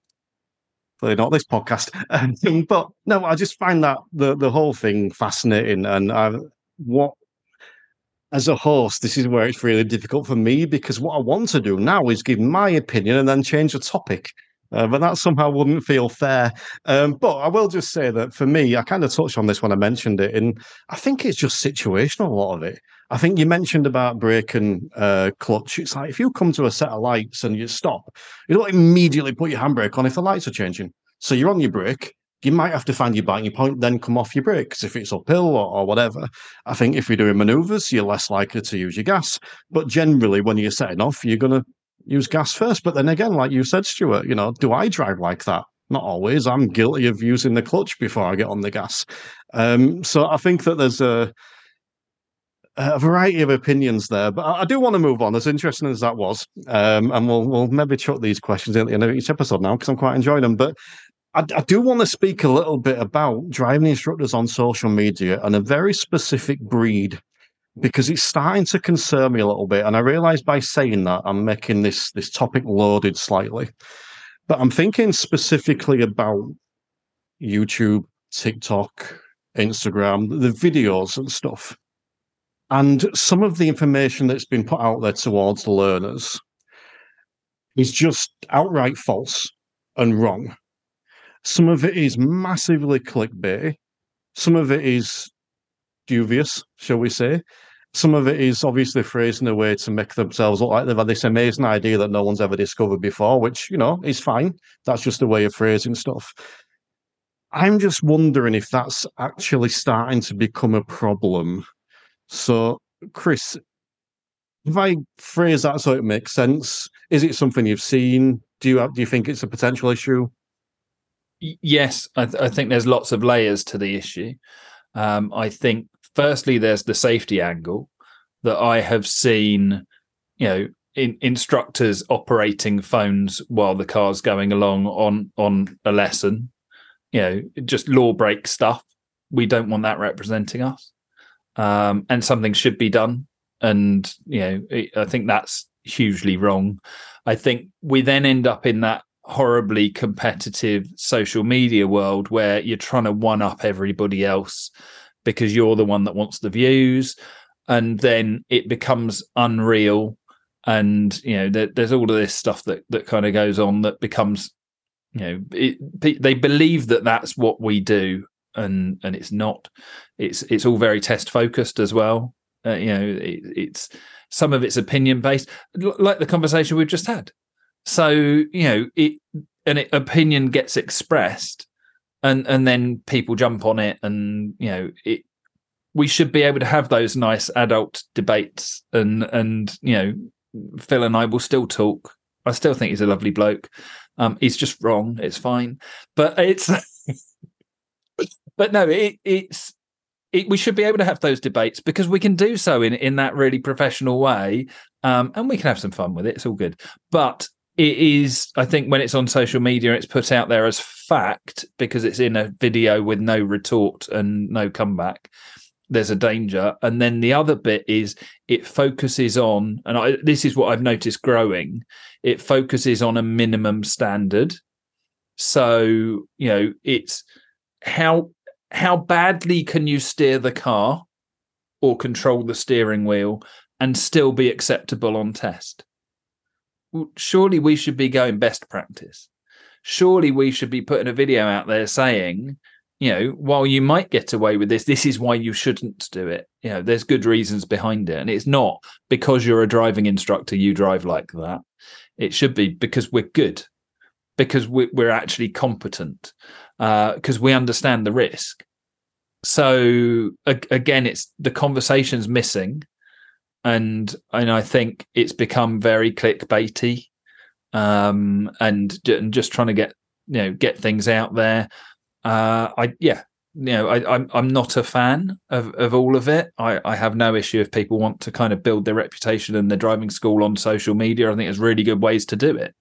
clearly not this podcast, um, but no, I just find that the the whole thing fascinating, and I, what as a host, this is where it's really difficult for me because what I want to do now is give my opinion and then change the topic. Uh, but that somehow wouldn't feel fair. Um, but I will just say that for me, I kind of touched on this when I mentioned it, and I think it's just situational. A lot of it. I think you mentioned about brake and uh, clutch. It's like if you come to a set of lights and you stop, you don't immediately put your handbrake on if the lights are changing. So you're on your brake, you might have to find your biting point, then come off your brakes if it's uphill or, or, whatever. I think if you're doing maneuvers, you're less likely to use your gas. But generally, when you're setting off, you're going to use gas first. But then again, like you said, Stuart, you know, do I drive like that? Not always. I'm guilty of using the clutch before I get on the gas. Um, so I think that there's a a variety of opinions there, but I, do want to move on. As interesting as that was, um, and we'll we'll maybe chuck these questions in at the end of each episode now because I'm quite enjoying them. But I, I, do want to speak a little bit about driving instructors on social media and a very specific breed because it's starting to concern me a little bit. And I realize by saying that I'm making this this topic loaded slightly, but I'm thinking specifically about YouTube, TikTok, Instagram, the videos and stuff. And some of the information that's been put out there towards learners is just outright false and wrong. Some of it is massively clickbait. Some of it is dubious, shall we say. Some of it is obviously phrased in a way to make themselves look like they've had this amazing idea that no one's ever discovered before, which, you know, is fine. That's just a way of phrasing stuff. I'm just wondering if that's actually starting to become a problem. So, Chris, if I phrase that so it makes sense, is it something you've seen? Do you do you think it's a potential issue? Yes, I, th- I, think there's lots of layers to the issue. Um, I think, firstly, there's the safety angle that I have seen, you know, in, instructors operating phones while the car's going along on on a lesson. You know, just law break stuff. We don't want that representing us, um, and something should be done. And you know, I think that's hugely wrong. I think we then end up in that horribly competitive social media world where you're trying to one up everybody else because you're the one that wants the views and then it becomes unreal. And you know there, there's all of this stuff that that kind of goes on that becomes you know it, they believe that that's what we do and and it's not. It's it's all very test focused as well. Uh, you know it, it's some of it's opinion based like the conversation we've just had. So you know, it an opinion gets expressed, and and then people jump on it, and you know, it. We should be able to have those nice adult debates, and and you know, Phil and I will still talk I still think he's a lovely bloke. Um, he's just wrong. It's fine, but it's. *laughs* but no, it, it's it, we should be able to have those debates because we can do so in in that really professional way, um, and we can have some fun with it. It's all good, but it is. I think when it's on social media, it's put out there as fact because it's in a video with no retort and no comeback. There's a danger, and then the other bit is it focuses on, and I, this is what I've noticed growing. It focuses on a minimum standard, so you know it's how how badly can you steer the car or control the steering wheel and still be acceptable on test? Surely we should be going best practice. Surely we should be putting a video out there saying, you know, while you might get away with this, this is why you shouldn't do it. You know, there's good reasons behind it. And it's not because you're a driving instructor, you drive like that. It should be because we're good, because we're actually competent because uh, we understand the risk. So again, it's the conversation's missing, and and I think it's become very clickbaity, um, and, and just trying to get you know get things out there. Uh, I yeah, you know, I, I'm, I'm not a fan of, of all of it. I, I have no issue if people want to kind of build their reputation and their driving school on social media. I think there's really good ways to do it,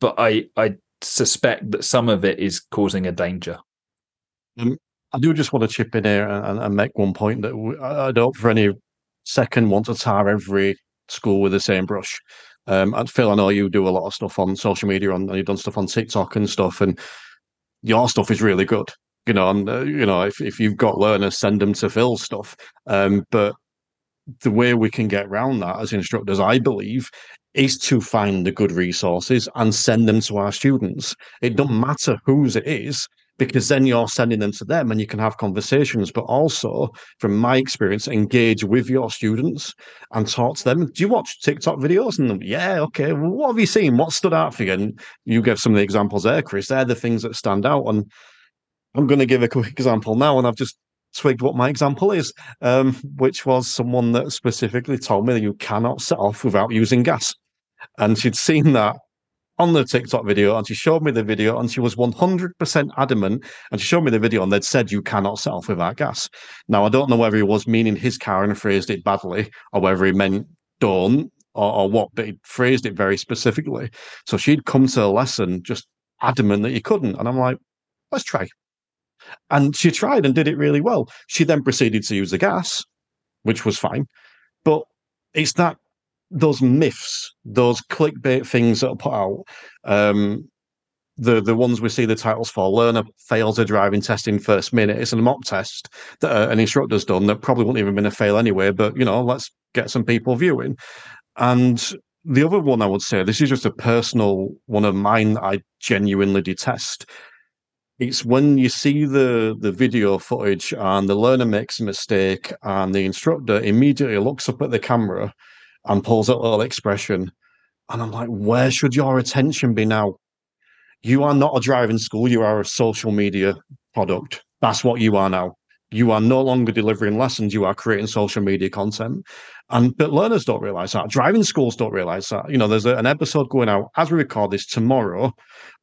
but I I suspect that some of it is causing a danger. Um, I do just want to chip in here and, and make one point that I don't for any second want to tar every school with the same brush. Um, and Phil, I know you do a lot of stuff on social media, and you've done stuff on TikTok and stuff, and your stuff is really good. You know, and uh, you know, if if you've got learners, send them to Phil's stuff. Um, but the way we can get around that as instructors, I believe, is to find the good resources and send them to our students. It doesn't matter whose it is, because then you're sending them to them and you can have conversations, but also, from my experience, engage with your students and talk to them. Do you watch TikTok videos? And yeah, okay, well, what have you seen? What stood out for you? And you gave some of the examples there, Chris. They're the things that stand out. And I'm going to give a quick example now, and I've just twigged what my example is, um, which was someone that specifically told me that you cannot set off without using gas. And she'd seen that on the TikTok video and she showed me the video and she was 100% adamant and she showed me the video and they'd said you cannot set off without gas. Now, I don't know whether he was meaning his car and phrased it badly or whether he meant don't or, or what, but he phrased it very specifically. So she'd come to a lesson just adamant that you couldn't. And I'm like, let's try. And she tried and did it really well. She then proceeded to use the gas, which was fine. But it's that those myths, those clickbait things that are put out, um, the the ones we see the titles for, learner fails a driving test in first minute. It's a mock test that uh, an instructor's done that probably wouldn't even been a fail anyway. But you know, let's get some people viewing. And the other one I would say, this is just a personal one of mine that I genuinely detest. It's when you see the the video footage and the learner makes a mistake and the instructor immediately looks up at the camera and pulls that little expression. And I'm like, where should your attention be now? You are not a driving school, you are a social media product. That's what you are now. You are no longer delivering lessons, you are creating social media content. And but learners don't realize that. Driving schools don't realize that. You know, there's a, an episode going out as we record this tomorrow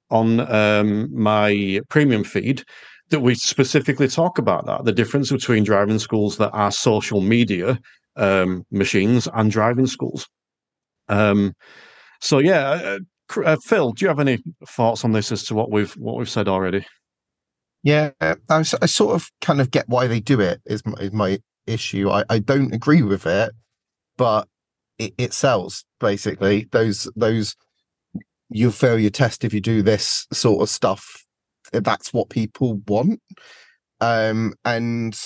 on um, my premium feed that we specifically talk about that the difference between driving schools that are social media um, machines and driving schools. Um, so yeah, uh, uh, Phil, do you have any thoughts on this as to what we've what we've said already? Yeah, I, I sort of kind of get why they do it. Is my, is my issue. I, I don't agree with it, but it, it sells basically. Those those you fail your test if you do this sort of stuff. That's what people want. Um, and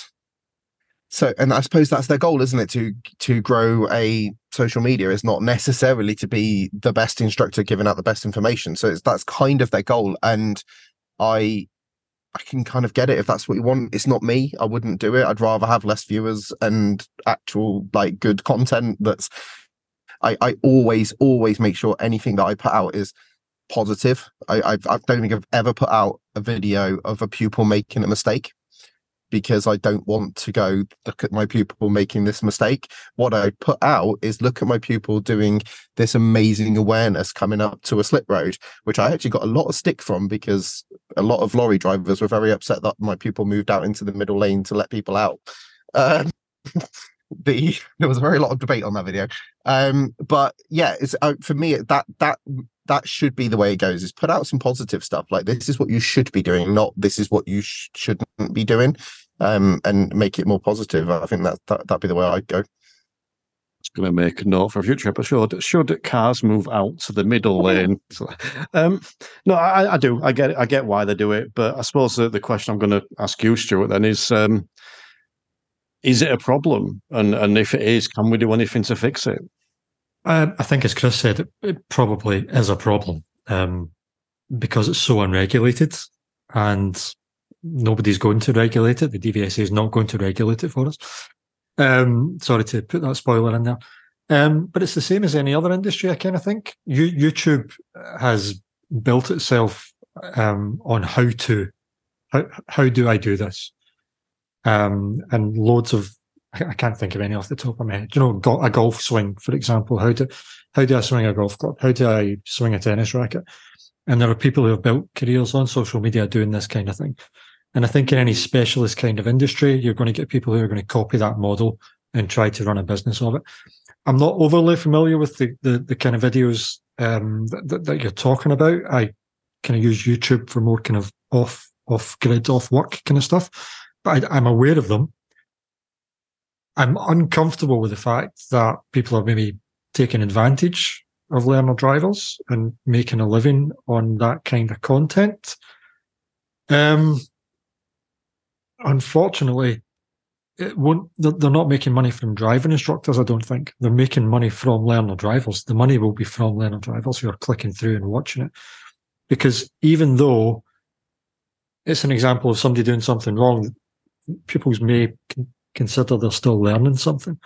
so and i suppose that's their goal isn't it? To to grow a social media. Is not necessarily to be the best instructor giving out the best information. So that's kind of their goal. And i i can kind of get it if that's what you want. It's not me. I wouldn't do it. I'd rather have less viewers and actual like good content that's i i always always make sure anything that i put out is positive. I I've, i don't think i've ever put out a video of a pupil making a mistake because I don't want to go look at my pupil making this mistake. What I put out is look at my pupil doing this amazing awareness coming up to a slip road, which I actually got a lot of stick from because a lot of lorry drivers were very upset that my pupil moved out into the middle lane to let people out. Um, *laughs* the there was a very lot of debate on that video. Um, but yeah, it's uh, for me that that that should be the way it goes is put out some positive stuff like this is what you should be doing not this is what you sh- shouldn't be doing um and make it more positive i think that, that that'd be the way i'd go It's going to make a note for a future episode. Should cars move out to the middle lane? So, um, no, I, I do. I get. It. I get why they do it, but I suppose the, the question I'm going to ask you, Stuart, then is: um, Is it a problem? And and if it is, can we do anything to fix it? Um, I think, as Chris said, it, it probably is a problem um, because it's so unregulated and nobody's going to regulate it. The DVSA is not going to regulate it for us. Um, sorry to put that spoiler in there. Um, but it's the same as any other industry, I kind of think. You, YouTube has built itself um, on how to, how, how do I do this? Um, and loads of I can't think of any off the top of my head. You know, a golf swing, for example. How do how do I swing a golf club? How do I swing a tennis racket? And there are people who have built careers on social media doing this kind of thing. And I think in any specialist kind of industry, you're going to get people who are going to copy that model and try to run a business of it. I'm not overly familiar with the the, the kind of videos um, that, that you're talking about. I kind of use YouTube for more kind of off off grid, off work kind of stuff, but I, I'm aware of them I'm uncomfortable with the fact that people are maybe taking advantage of learner drivers and making a living on that kind of content. Um, unfortunately, it won't. They're not making money from driving instructors. I don't think they're making money from learner drivers. The money will be from learner drivers who are clicking through and watching it, because even though it's an example of somebody doing something wrong, pupils may consider they're still learning something.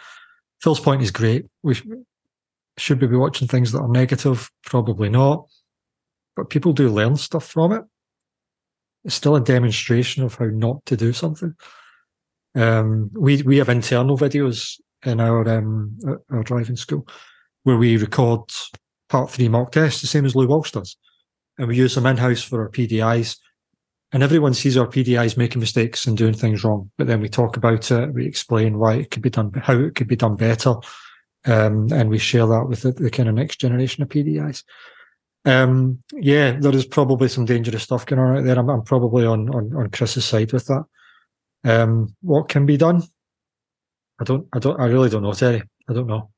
Phil's point is great. We should we be watching things that are negative? Probably not. But people do learn stuff from it. It's still a demonstration of how not to do something. Um, we we have internal videos in our um, our driving school where we record part three mock tests, the same as Lou Walsh does, and we use them in house for our PDIs and everyone sees our PDIs making mistakes and doing things wrong. But then we talk about it, we explain why it could be done, how it could be done better, um, and we share that with the, the, kind of next generation of PDIs. Um, yeah, there is probably some dangerous stuff going on out there. I'm, I'm probably on, on on Chris's side with that. Um, what can be done? I don't, I don't, I really don't know, Terry. I don't know.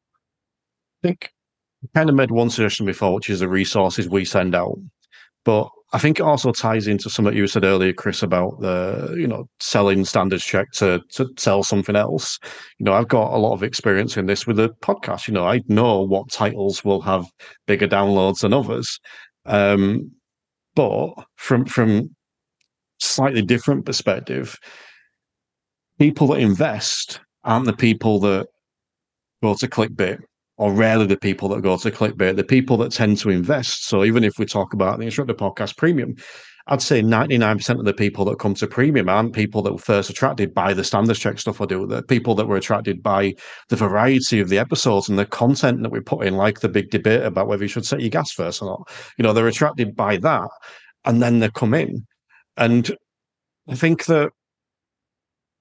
I think we kind of made one suggestion before, which is the resources we send out. But I think it also ties into something you said earlier, Chris, about the you know selling standards check to to sell something else. You know, I've got a lot of experience in this with the podcast. You know, I know what titles will have bigger downloads than others. Um, but from from slightly different perspective, people that invest aren't the people that go to clickbait or rarely the people that go to clickbait, the people that tend to invest. So even if we talk about the instructor podcast premium, I'd say 99% of the people that come to premium aren't people that were first attracted by the standards check stuff I do. The people that were attracted by the variety of the episodes and the content that we put in, like the big debate about whether you should set your gas first or not. You know, they're attracted by that. And then they come in. And I think that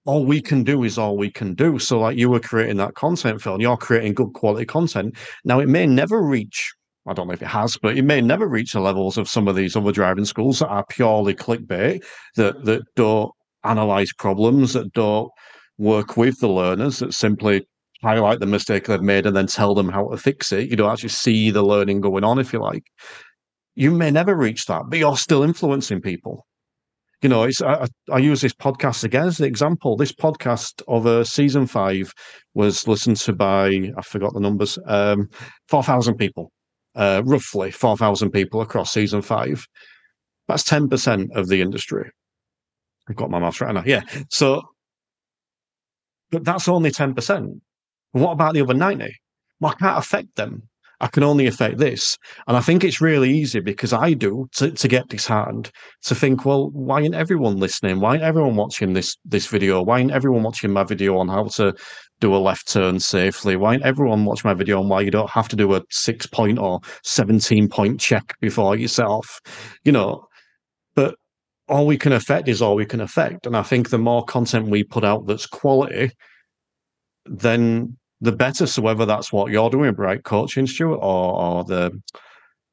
all we can do is all we can do. So, like you were creating that content, Phil, and you're creating good quality content. Now, it may never reach, I don't know if it has, but it may never reach the levels of some of these other driving schools that are purely clickbait, that that don't analyze problems, that don't work with the learners, that simply highlight the mistake they've made and then tell them how to fix it. You don't actually see the learning going on, if you like. You may never reach that, but you're still influencing people you know, it's I, I, use this podcast again as an example. This podcast of a season five was listened to by I forgot the numbers, um, four thousand people, uh, roughly four thousand people across season five. That's ten percent of the industry. I've got my mouth right now. Yeah, so, but that's only ten percent. What about the other ninety? Well, I can't affect them. I can only affect this. And I think it's really easy because I do to, to get disheartened to think, well, why ain't everyone listening? Why ain't everyone watching this this video? Why ain't everyone watching my video on how to do a left turn safely? Why ain't everyone watch my video on why you don't have to do a six point or 17 point check before you set off? You know, but all we can affect is all we can affect. And I think the more content we put out that's quality, then the better. So whether that's what you're doing, Bright Coaching, Stewart, or, or the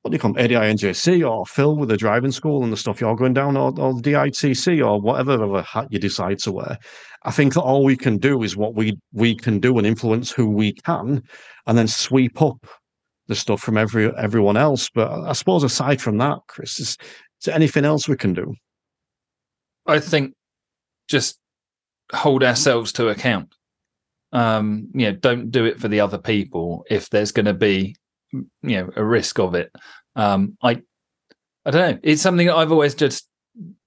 what do you call them, ADI NJC, or Phil with the driving school and the stuff you're going down, or, or the DITC, or whatever other hat you decide to wear. I think that all we can do is what we we can do and influence who we can, and then sweep up the stuff from every everyone else. But I suppose aside from that, Chris, is, is there anything else we can do? I think just hold ourselves to account. Um, you know, don't do it for the other people if there's going to be, you know, a risk of it. Um, I, I don't know. It's something that I've always just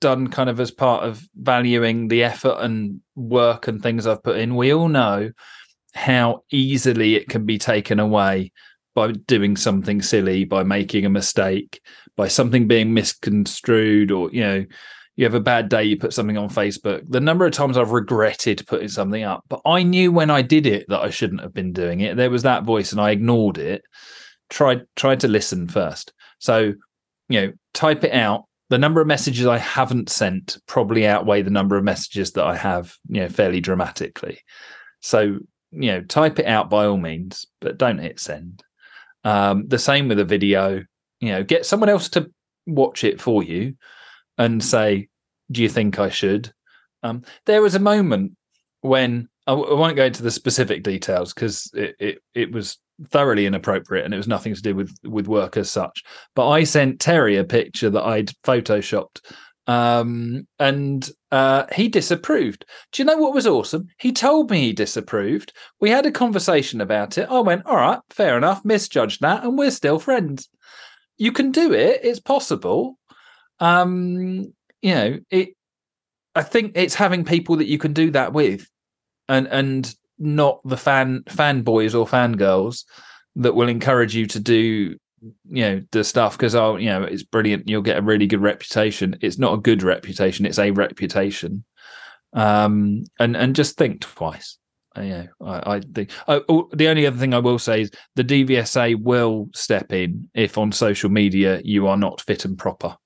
done, kind of as part of valuing the effort and work and things I've put in. We all know how easily it can be taken away by doing something silly, by making a mistake, by something being misconstrued, or you know you have a bad day, you put something on Facebook. The number of times I've regretted putting something up, but I knew when I did it that I shouldn't have been doing it. There was that voice, and I ignored it. Tried tried to listen first. So, you know, type it out. The number of messages I haven't sent probably outweigh the number of messages that I have, you know, fairly dramatically. So, you know, type it out by all means, but don't hit send. Um, the same with a video. You know, get someone else to watch it for you and say, "Do you think I should?" Um, there was a moment when I w- I won't go into the specific details because it, it it was thoroughly inappropriate and it was nothing to do with with work as such. But I sent Terry a picture that I'd photoshopped, um, and uh, he disapproved. Do you know what was awesome? He told me he disapproved. We had a conversation about it. I went, "All right, fair enough. Misjudged that, and we're still friends." You can do it. It's possible um, you know, it. I think it's having people that you can do that with, and and not the fan fanboys or fangirls that will encourage you to do you know the stuff because oh you know it's brilliant you'll get a really good reputation. It's not a good reputation it's a reputation. Um and and just think twice. Uh, yeah i, I think oh, oh, the only other thing i will say is the dvsa will step in if on social media you are not fit and proper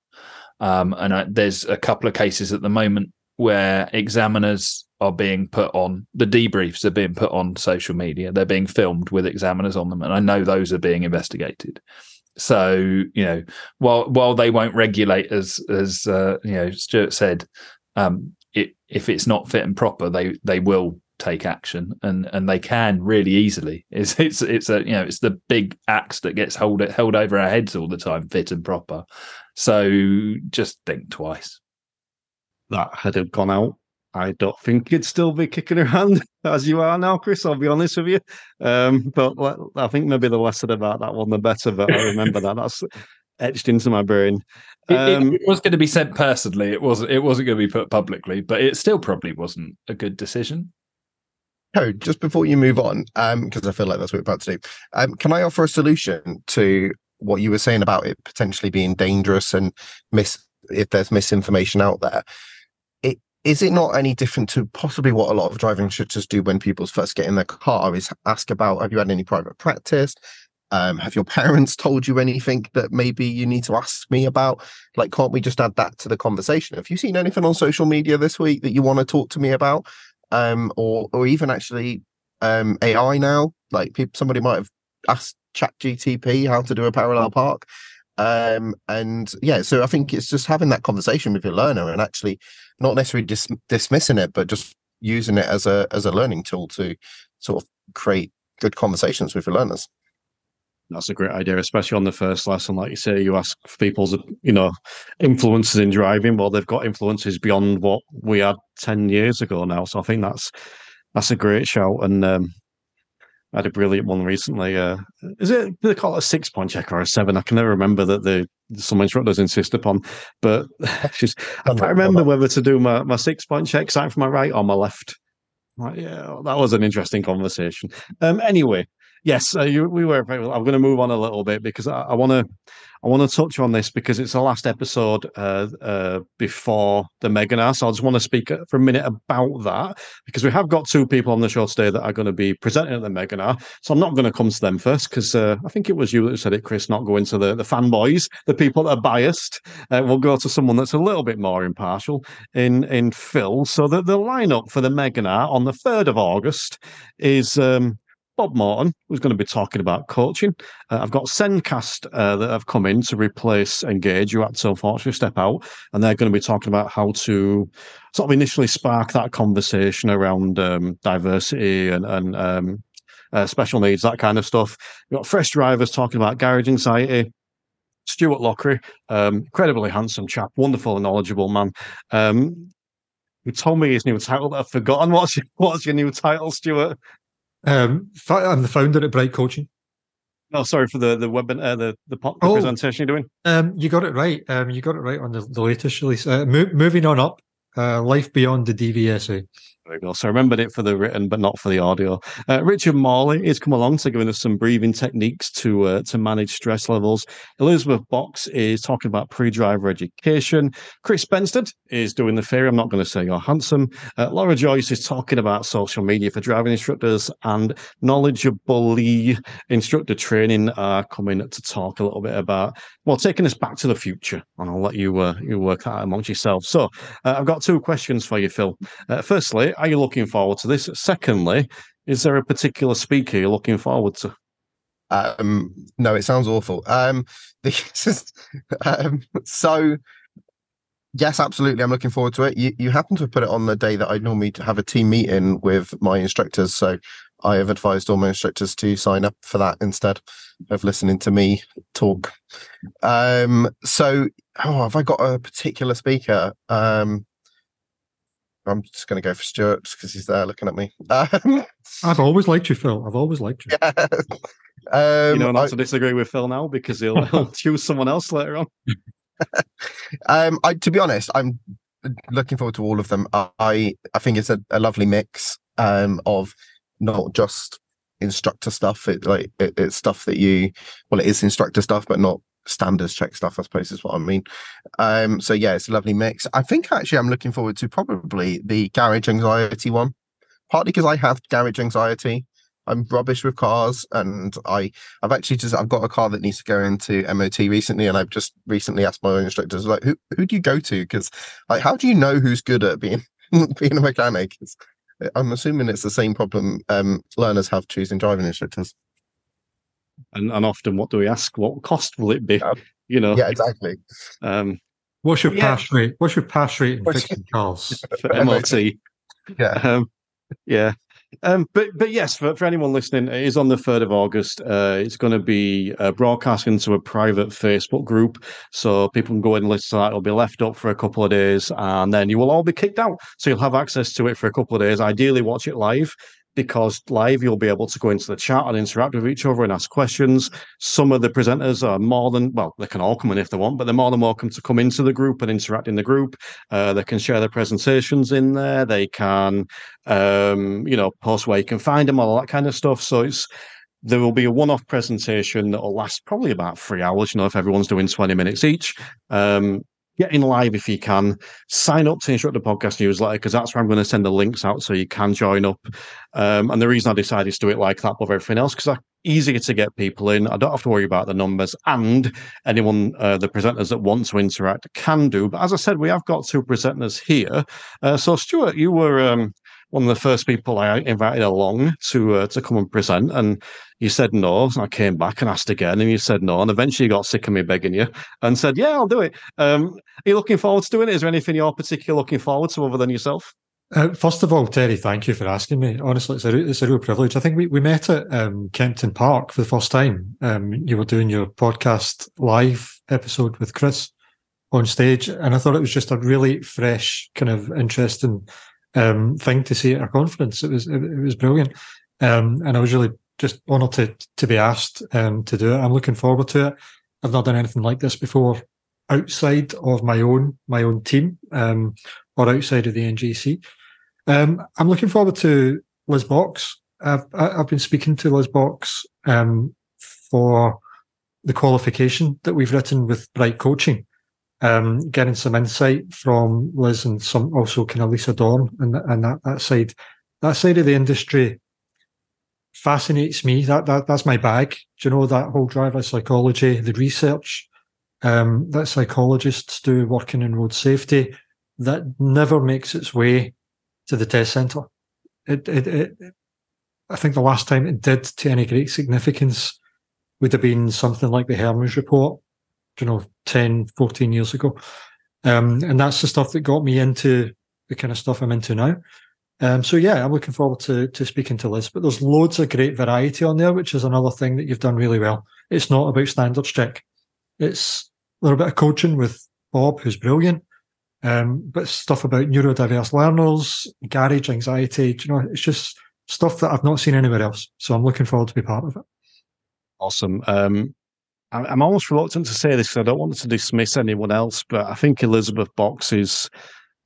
um, and I, there's a couple of cases at the moment where examiners are being put on the debriefs are being put on social media. They're being filmed with examiners on them, and I know those are being investigated. So you know, while while they won't regulate as as uh, you know Stewart said, um, it, if it's not fit and proper, they they will take action and and they can really easily. *laughs* It's it's it's a you know it's the big axe that gets held held over our heads all the time, fit and proper. So just think twice. That had have gone out. I don't think you'd still be kicking around *laughs* as you are now, Chris. I'll be honest with you. Um, but I think maybe the less said about that one, the better. But I remember that. That's etched into my brain. Um, it, it, um, was going to be sent personally. It wasn't. It wasn't going to be put publicly. But it still probably wasn't a good decision. Oh, just before you move on, because um, I feel like that's what we're about to do, um, can I offer a solution to what you were saying about it potentially being dangerous and miss if there's misinformation out there? It is it not any different to possibly what a lot of driving instructors do when people first get in their car? Is ask about have you had any private practice? Um, have your *laughs* parents told you anything that maybe you need to ask me about? Like, can't we just add that to the conversation? Have you seen anything on social media this week that you want to talk to me about? Um, or or even actually um, AI now. Like people, somebody might have asked Chat GTP how to do a parallel park, um, and yeah. So I think it's just having that conversation with your learner and actually not necessarily dis- dismissing it, but just using it as a as a learning tool to sort of create good conversations with your learners. That's a great idea, especially on the first lesson. Like you say, you ask people's, you know, influences in driving. Well, they've got influences beyond what we had ten years ago now. So I think that's that's a great shout. And um, I had a brilliant one recently. Uh, is it they call it a six point check or a seven? I can never remember that the some instructors insist upon. But *laughs* just, I can't remember whether to do my, my six point check side from my right or my left. Like, yeah, that was an interesting conversation. Um, anyway, yes, uh, you, we were. I'm going to move on a little bit because I want to I want to touch on this because it's the last episode uh, uh, before the Meginar. So I just want to speak for a minute about that because we have got two people on the show today that are going to be presenting at the Meginar. So I'm not going to come to them first because uh, I think it was you that said it, Chris, not going to the, the fanboys, the people that are biased. Uh, we'll go to someone that's a little bit more impartial in, in Phil. So the, the lineup for the Meginar on the 3rd of August is um, Bob Morton, who's going to be talking about coaching. Uh, I've got Sendcast uh, that have come in to replace Engage, who had to unfortunately step out, and they're going to be talking about how to sort of initially spark that conversation around um, diversity and, and um, uh, special needs, that kind of stuff. We've got Fresh Drivers talking about garage anxiety. Stewart Lochrie, um, incredibly handsome chap, wonderful and knowledgeable man. Um, who told me his new title. I've forgotten. *laughs* What's your, what's your new title, Stewart? Um, I'm the founder at Bright Coaching. Oh, sorry for the the web uh, the the, the oh, presentation you're doing. Um, you got it right. Um, you got it right on the, the latest release. Uh, mo- moving on up, uh, life beyond the DVSA. So I remembered it for the written, but not for the audio. Uh, Richard Morley is come along to giving us some breathing techniques to uh, to manage stress levels. Elizabeth Box is talking about pre-driver education. Chris Bensted is doing the theory. I'm not going to say you're handsome. Uh, Laura Joyce is talking about social media for driving instructors and knowledgeably instructor training are coming to talk a little bit about well taking us back to the future. And I'll let you uh, you work that amongst yourselves. So uh, I've got two questions for you, Phil. Uh, are you looking forward to this? Secondly, is there a particular speaker you're looking forward to? Um, no, it sounds awful. Um, *laughs* is, um, so yes, absolutely. I'm looking forward to it. You, you happen to put it on the day that I normally have a team meeting with my instructors. So I have advised all my instructors to sign up for that instead of listening to me talk. Um, so, oh, have I got a particular speaker? Um, I'm just going to go for Stewart because he's there looking at me. Um, *laughs* I've always liked you, Phil. I've always liked you. *laughs* Yeah. Um, you know not I, to disagree with Phil now because he'll, *laughs* he'll choose someone else later on. um, I, to be honest, I'm looking forward to all of them. I I think it's a, a lovely mix um, of not just instructor stuff. It like it, it's stuff that you well, it is instructor stuff, but not standards check stuff, I suppose is what I mean. Um, so yeah, it's a lovely mix. I think actually I'm looking forward to probably the garage anxiety one, partly because I have garage anxiety. I'm rubbish with cars, and I I've actually just I've got a car that needs to go into MOT recently, and I've just recently asked my instructors like who who do you go to? Because like how do you know who's good at being *laughs* being a mechanic? It's, I'm assuming it's the same problem um, learners have choosing driving instructors. And and often, what do we ask? What cost will it be? Yeah. You know. Yeah, exactly. Um, What's your yeah. pass rate? What's your pass rate in fixing cars *laughs* for MOT? Yeah. Um, yeah. Um, but but yes, for, for anyone listening, it is on the third of August. Uh, it's going to be uh, broadcast into a private Facebook group, so people can go in and listen to that. It'll be left up for a couple of days, and then you will all be kicked out. So you'll have access to it for a couple of days. Ideally, watch it live because live you'll be able to go into the chat and interact with each other and ask questions. Some of the presenters are more than well, they can all come in if they want, but they're more than welcome to come into the group and interact in the group. Uh, they can share their presentations in there. They can, um, you know, post where you can find them, all that kind of stuff. So it's there will be a one-off presentation that will last probably about three hours. You know, if everyone's doing twenty minutes each. Um, get in live if you can. Sign up to Instructor Podcast newsletter because that's where I'm going to send the links out so you can join up. Um, and the reason I decided to do it like that above everything else because I easier to get people in. I don't have to worry about the numbers, and anyone, uh, the presenters that want to interact can do. But as I said, we have got two presenters here. Uh, so Stuart, you were. Um, one of the first people I invited along to uh, to come and present, and you said no. I came back and asked again, and you said no. And eventually, you got sick of me begging you and said, "Yeah, I'll do it." Um, are you looking forward to doing it? Is there anything you're particularly looking forward to other than yourself? Uh, first of all, Terry, thank you for asking me. Honestly, it's a, it's a real privilege. I think we, we met at um, Kempton Park for the first time. Um, you were doing your podcast live episode with Chris on stage, and I thought it was just a really fresh, kind of interesting um, thing to see at a conference. It was it, it was brilliant, um, and I was really just honoured to to be asked um, to do it. I'm looking forward to it. I've not done anything like this before outside of my own my own team um, or outside of the NJC. Um, I'm looking forward to Liz Box I've, I've been speaking to Liz Box um, for the qualification that we've written with Bright Coaching, um, getting some insight from Liz and some also kind of Lisa Dorn and, and that, that side. That side of the industry fascinates me. That, that that's my bag. Do you know that whole driver psychology, the research um, that psychologists do working in road safety that never makes its way to the test centre. It, it, it, I think the last time it did to any great significance would have been something like the Hermes report, you know, 10, 14 years ago. Um, and that's the stuff that got me into the kind of stuff I'm into now. Um, so yeah, I'm looking forward to to speaking to Liz. But there's loads of great variety on there, which is another thing that you've done really well. It's not about standards check. It's a little bit of coaching with Bob, who's brilliant. Um, but stuff about neurodiverse learners, garage anxiety, you know, it's just stuff that I've not seen anywhere else. So I'm looking forward to be part of it. Awesome. I'm almost reluctant to say this because I don't want to dismiss anyone else, but I think Elizabeth Box is.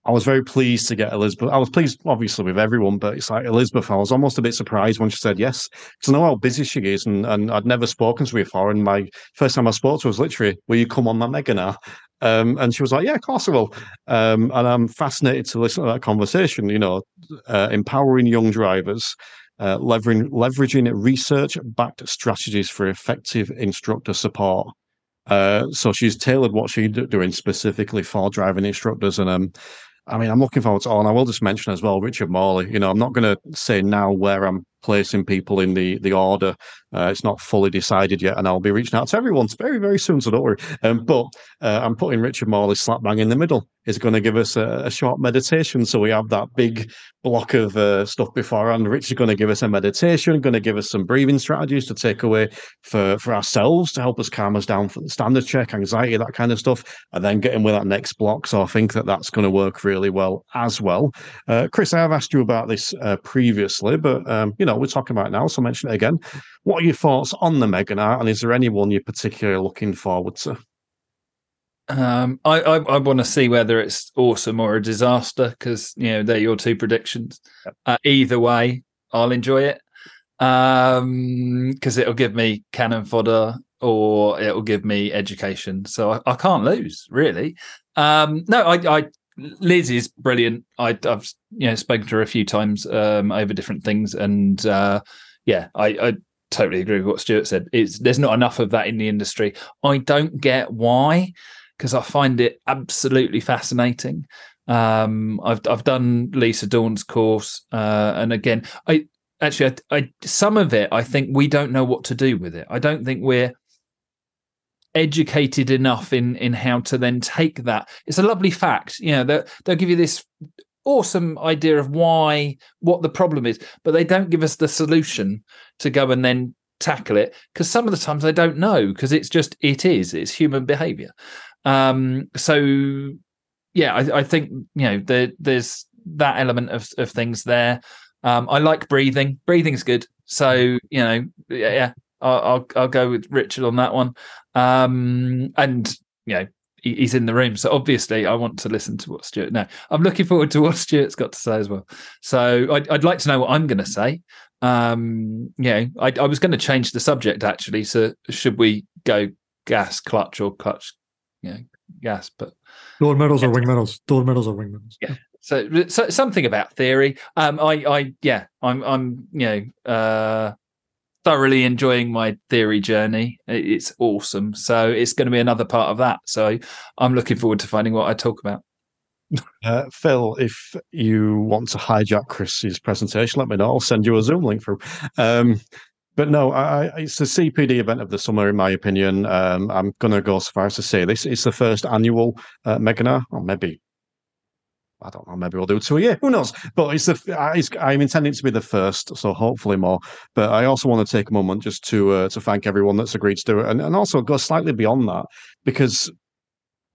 I was very pleased to get Elizabeth. I was pleased, obviously, with everyone, but it's like Elizabeth. I was almost a bit surprised when she said yes to know how busy she is, and, and I'd never spoken to her before. And my first time I spoke to her was literally, "Will you come on my Meginar?" Um, and she was like, "Yeah, of course I will." Um, and I'm fascinated to listen to that conversation. You know, uh, empowering young drivers uh, leveraging, leveraging research backed strategies for effective instructor support. Uh, so she's tailored what she's doing specifically for driving instructors. And um, I mean, I'm looking forward to all. And I will just mention as well, Richard Morley. You know, I'm not going to say now where I'm placing people in the the order. Uh, it's not fully decided yet, and I'll be reaching out to everyone very very soon. So don't worry. Um, but uh, I'm putting Richard Morley slap bang in the middle. He's going to give us a, a, short meditation, so we have that big block of uh, stuff beforehand. Richard's going to give us a meditation, going to give us some breathing strategies to take away for for ourselves to help us calm us down for the standard check, anxiety, that kind of stuff, and then get in with that next block. So I think that that's going to work really well as well. Uh, Chris, I have asked you about this uh, previously, but um, you know we're talking about now, so mention it again. What are your thoughts on the Meginar, and is there anyone you're particularly looking forward to? Um, I I, I want to see whether it's awesome or a disaster because you know they're your two predictions. Yep. Uh, either way, I'll enjoy it because um, it'll give me cannon fodder or it'll give me education. So I, I can't lose, really. Um, no, I, I Liz is brilliant. I, have you know spoken to her a few times um, over different things, and uh, yeah, I, I, totally agree with what Stewart said. It's there's not enough of that in the industry. I don't get why, because I find it absolutely fascinating. Um, I've I've done Lisa Dorn's course, uh, and again, I actually I, I some of it I think we don't know what to do with it. I don't think we're educated enough in in how to then take that. It's a lovely fact, you know. They'll, they'll give you this awesome idea of why what the problem is, but they don't give us the solution to go and then tackle it because some of the times they don't know because it's just it is it's human behavior. Um, so yeah, I, I think you know there, there's that element of of things there. Um, I like breathing. Breathing's good. So you know, yeah, I'll, I'll, I'll go with Richard on that one. Um, and you know, he, he's in the room, so obviously I want to listen to what Stewart. No, I'm looking forward to *laughs* what Stewart's got to say as well. So I'd, I'd like to know what I'm going to say. Um, yeah, I, I was going to change the subject actually. So should we go gas clutch or clutch? Yeah, gas, but door medals or wing medals, door medals or wing medals. Yeah. So, so something about theory. Um, I, I, yeah, I'm, I'm, you know, uh, thoroughly enjoying my theory journey. It's awesome. So it's going to be another part of that. So I'm looking forward to finding what I talk about. Uh, Phil, if you want to hijack Chris's presentation, let me know. I'll send you a Zoom link through. Um, but no, I, it's the CPD event of the summer, in my opinion. Um, I'm going to go so far as to say this. It's the first annual uh, or maybe I don't know. Maybe we'll do two a year. Who knows? But it's the it's, I'm intending to be the first, so hopefully more. But I also want to take a moment just to uh, to thank everyone that's agreed to do it, and, and also go slightly beyond that because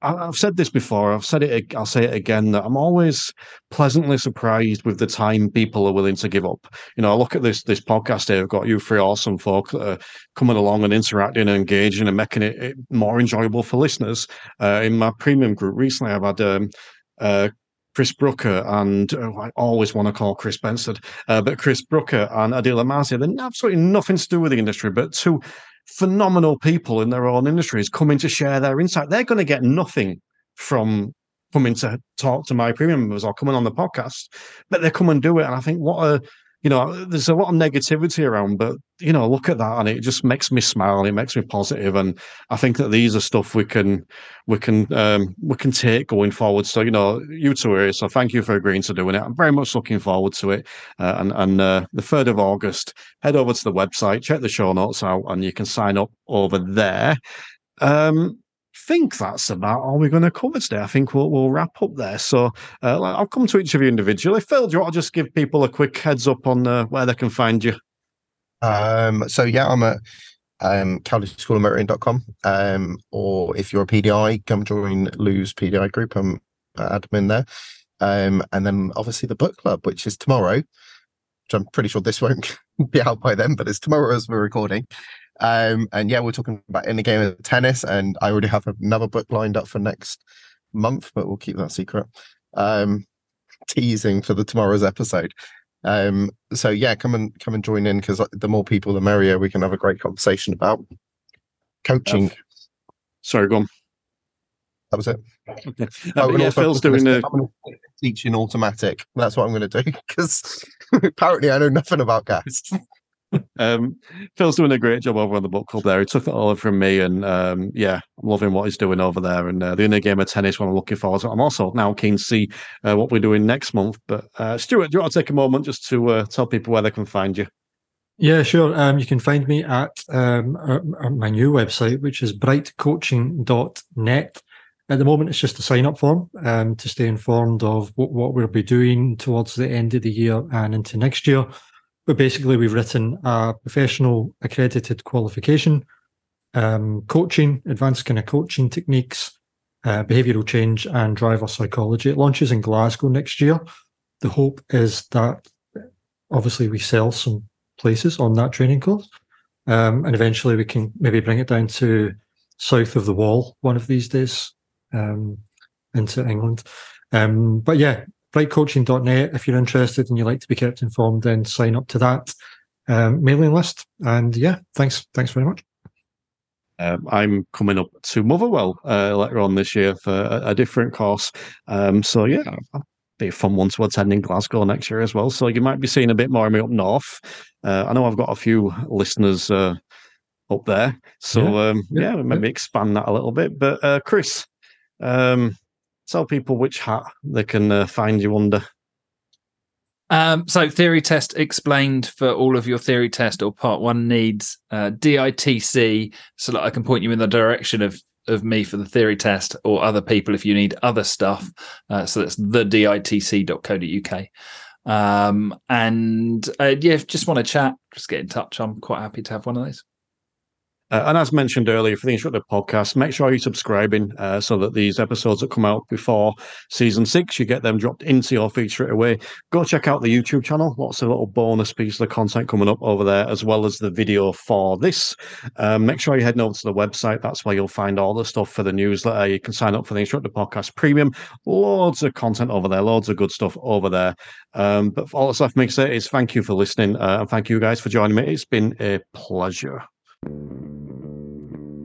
I, have said this before. I've said it. I'll say it again. That I'm always pleasantly surprised with the time people are willing to give up. You know, I look at this this podcast here. I've got you three awesome folk that are coming along and interacting and engaging and making it, it more enjoyable for listeners. Uh, in my premium group recently, I've had um, uh, Chris Brooker and oh, I always want to call Chris Benson, uh, but Chris Brooker and Adil Amasya, they're absolutely nothing to do with the industry, but two phenomenal people in their own industries coming to share their insight. They're going to get nothing from coming to talk to my premium members or coming on the podcast, but they come and do it. And I think what a you know, there's a lot of negativity around, but you know, look at that, and it just makes me smile. It makes me positive, and I think that these are stuff we can, we can, um, we can take going forward. So, you know, you two here, so thank you for agreeing to doing it. I'm very much looking forward to it. Uh, and and uh, the third of August, head over to the website, check the show notes out, and you can sign up over there. Um, think that's about all we're going to cover today. I think we'll, we'll wrap up there. So uh, I'll come to each of you individually. Phil, do you want to just give people a quick heads up on uh, where they can find you? Um, so yeah, I'm at um, cowleyschoolamerican.com. Um, or if you're a PDI, come join Lou's PDI group. I'm admin there. Um, and then obviously the book club, which is tomorrow, which I'm pretty sure this won't *laughs* be out by then, but it's tomorrow as we're recording. Um, and yeah, we're talking about inner game of tennis, and I already have another book lined up for next month, but we'll keep that secret. Um, teasing for the tomorrow's episode. Um, so yeah, come and come and join in because the more people, the merrier. We can have a great conversation about coaching. Uh, sorry, go on. That was it. Okay. Uh, yeah, Phil's doing the teaching automatic. That's what I'm going to do *laughs* because *laughs* apparently I know nothing about gas *laughs* um, Phil's doing a great job over on the book club there. He took it all from me, and um, yeah, I'm loving what he's doing over there. And uh, the inner game of tennis, one I'm looking forward to. I'm also now keen to see uh, what we're doing next month. But uh, Stewart, do you want to take a moment just to uh, tell people where they can find you? Yeah, sure. Um, you can find me at um, my new website, which is brightcoaching.net. At the moment, it's just a sign up form um, to stay informed of what we'll be doing towards the end of the year and into next year. But basically, we've written a professional accredited qualification, um, coaching, advanced kind of coaching techniques, uh, behavioral change, and driver psychology. It launches in Glasgow next year. The hope is that obviously we sell some places on that training course, um, and eventually we can maybe bring it down to south of the wall one of these days um, into England. Um, but yeah, brightcoaching.net. If you're interested and you like to be kept informed, then sign up to that um, mailing list. And yeah, thanks. Thanks very much. Um, I'm coming up to Motherwell uh, later on this year for a, a different course. Um, so yeah, be a fun one to attend in Glasgow next year as well. So you might be seeing a bit more of me up north. Uh, I know I've got a few listeners uh, up there, so yeah, um, yeah, yeah maybe yeah. expand that a little bit. But uh, Chris, um, tell people which hat they can uh, find you under. Um, so, theory test explained for all of your theory test or part one needs uh, DITC, so that I can point you in the direction of of me for the theory test or other people if you need other stuff. Uh, so that's the ditc.co.uk. Um, and uh, yeah, just want to chat, just get in touch. I'm quite happy to have one of those. Uh, and as mentioned earlier, for the Instructor podcast, make sure you're subscribing uh, so that these episodes that come out before season six, you get them dropped into your feed straight away. Go check out the YouTube channel. Lots of little bonus pieces of content coming up over there, as well as the video for this. Um, make sure you're heading over to the website. That's where you'll find all the stuff for the newsletter. You can sign up for the Instructor podcast premium. Loads of content over there, loads of good stuff over there. Um, but all that's left me to say is thank you for listening uh, and thank you guys for joining me. It's been a pleasure.